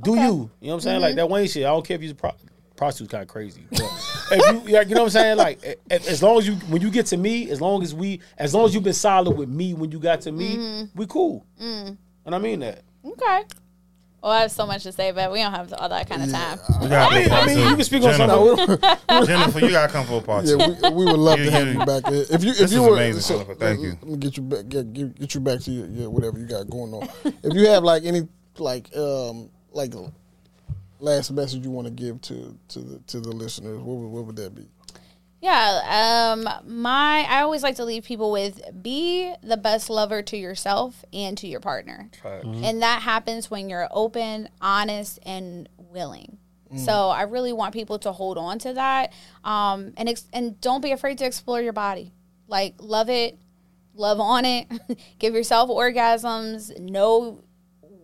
Do you? You know what I'm saying? Like mm-hmm. that Wayne shit. I don't care if you're a pro- prostitute's kind of crazy. But if you, like, you know what I'm saying? Like, a- a- as long as you, when you get to me, as long as we, as long as you've been solid with me when you got to me, mm-hmm. we cool. Mm. And I mean that. Okay. Well, I have so much to say, but we don't have all that kind of time. We gotta I mean, I mean, you can speak on Jennifer, something. Jennifer, you gotta come for a part Yeah, we, we would love to have you- you back. If you if This you is were amazing, Jennifer. Thank you. Let me get you back. Get, get, get you back to your, your whatever you got going on. if you have like any like um like last message you want to give to to the to the listeners, what would, what would that be? Yeah. Um. My. I always like to leave people with be the best lover to yourself and to your partner, and that happens when you're open, honest, and willing. So I really want people to hold on to that, um, and ex- and don't be afraid to explore your body. Like love it, love on it, give yourself orgasms. Know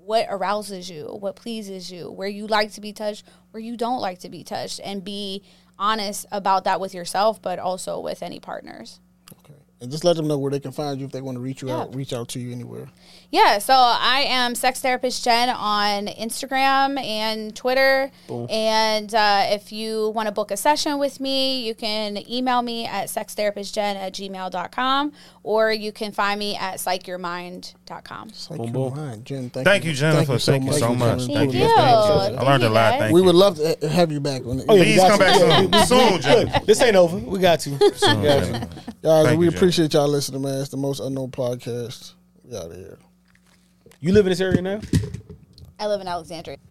what arouses you, what pleases you, where you like to be touched, where you don't like to be touched, and be honest about that with yourself, but also with any partners. Okay, and just let them know where they can find you if they want to reach you Yeah. out, reach out to you anywhere. Yeah, so I am sex therapist Jen on Instagram and Twitter. And uh, if you want to book a session with me, you can email me at sextherapistjen at gmail.com or you can find me at psychyourmind.com. It's like Boom, your boom. mind, Jen. Thank, Thank you, Jennifer. Thank you so much. for Thank doing you. this. Thank you. I learned a lot. Thank We you. would love to have you back. When, Oh, yeah, we Please come you. back Yeah, soon. we- we- Soon, Look, Jennifer. this ain't over. We got you. Soon, We got you. Guys, Thank we you, Jen. appreciate y'all listening, man. It's the most unknown podcast. We out of here. You live in this area now? I live in Alexandria.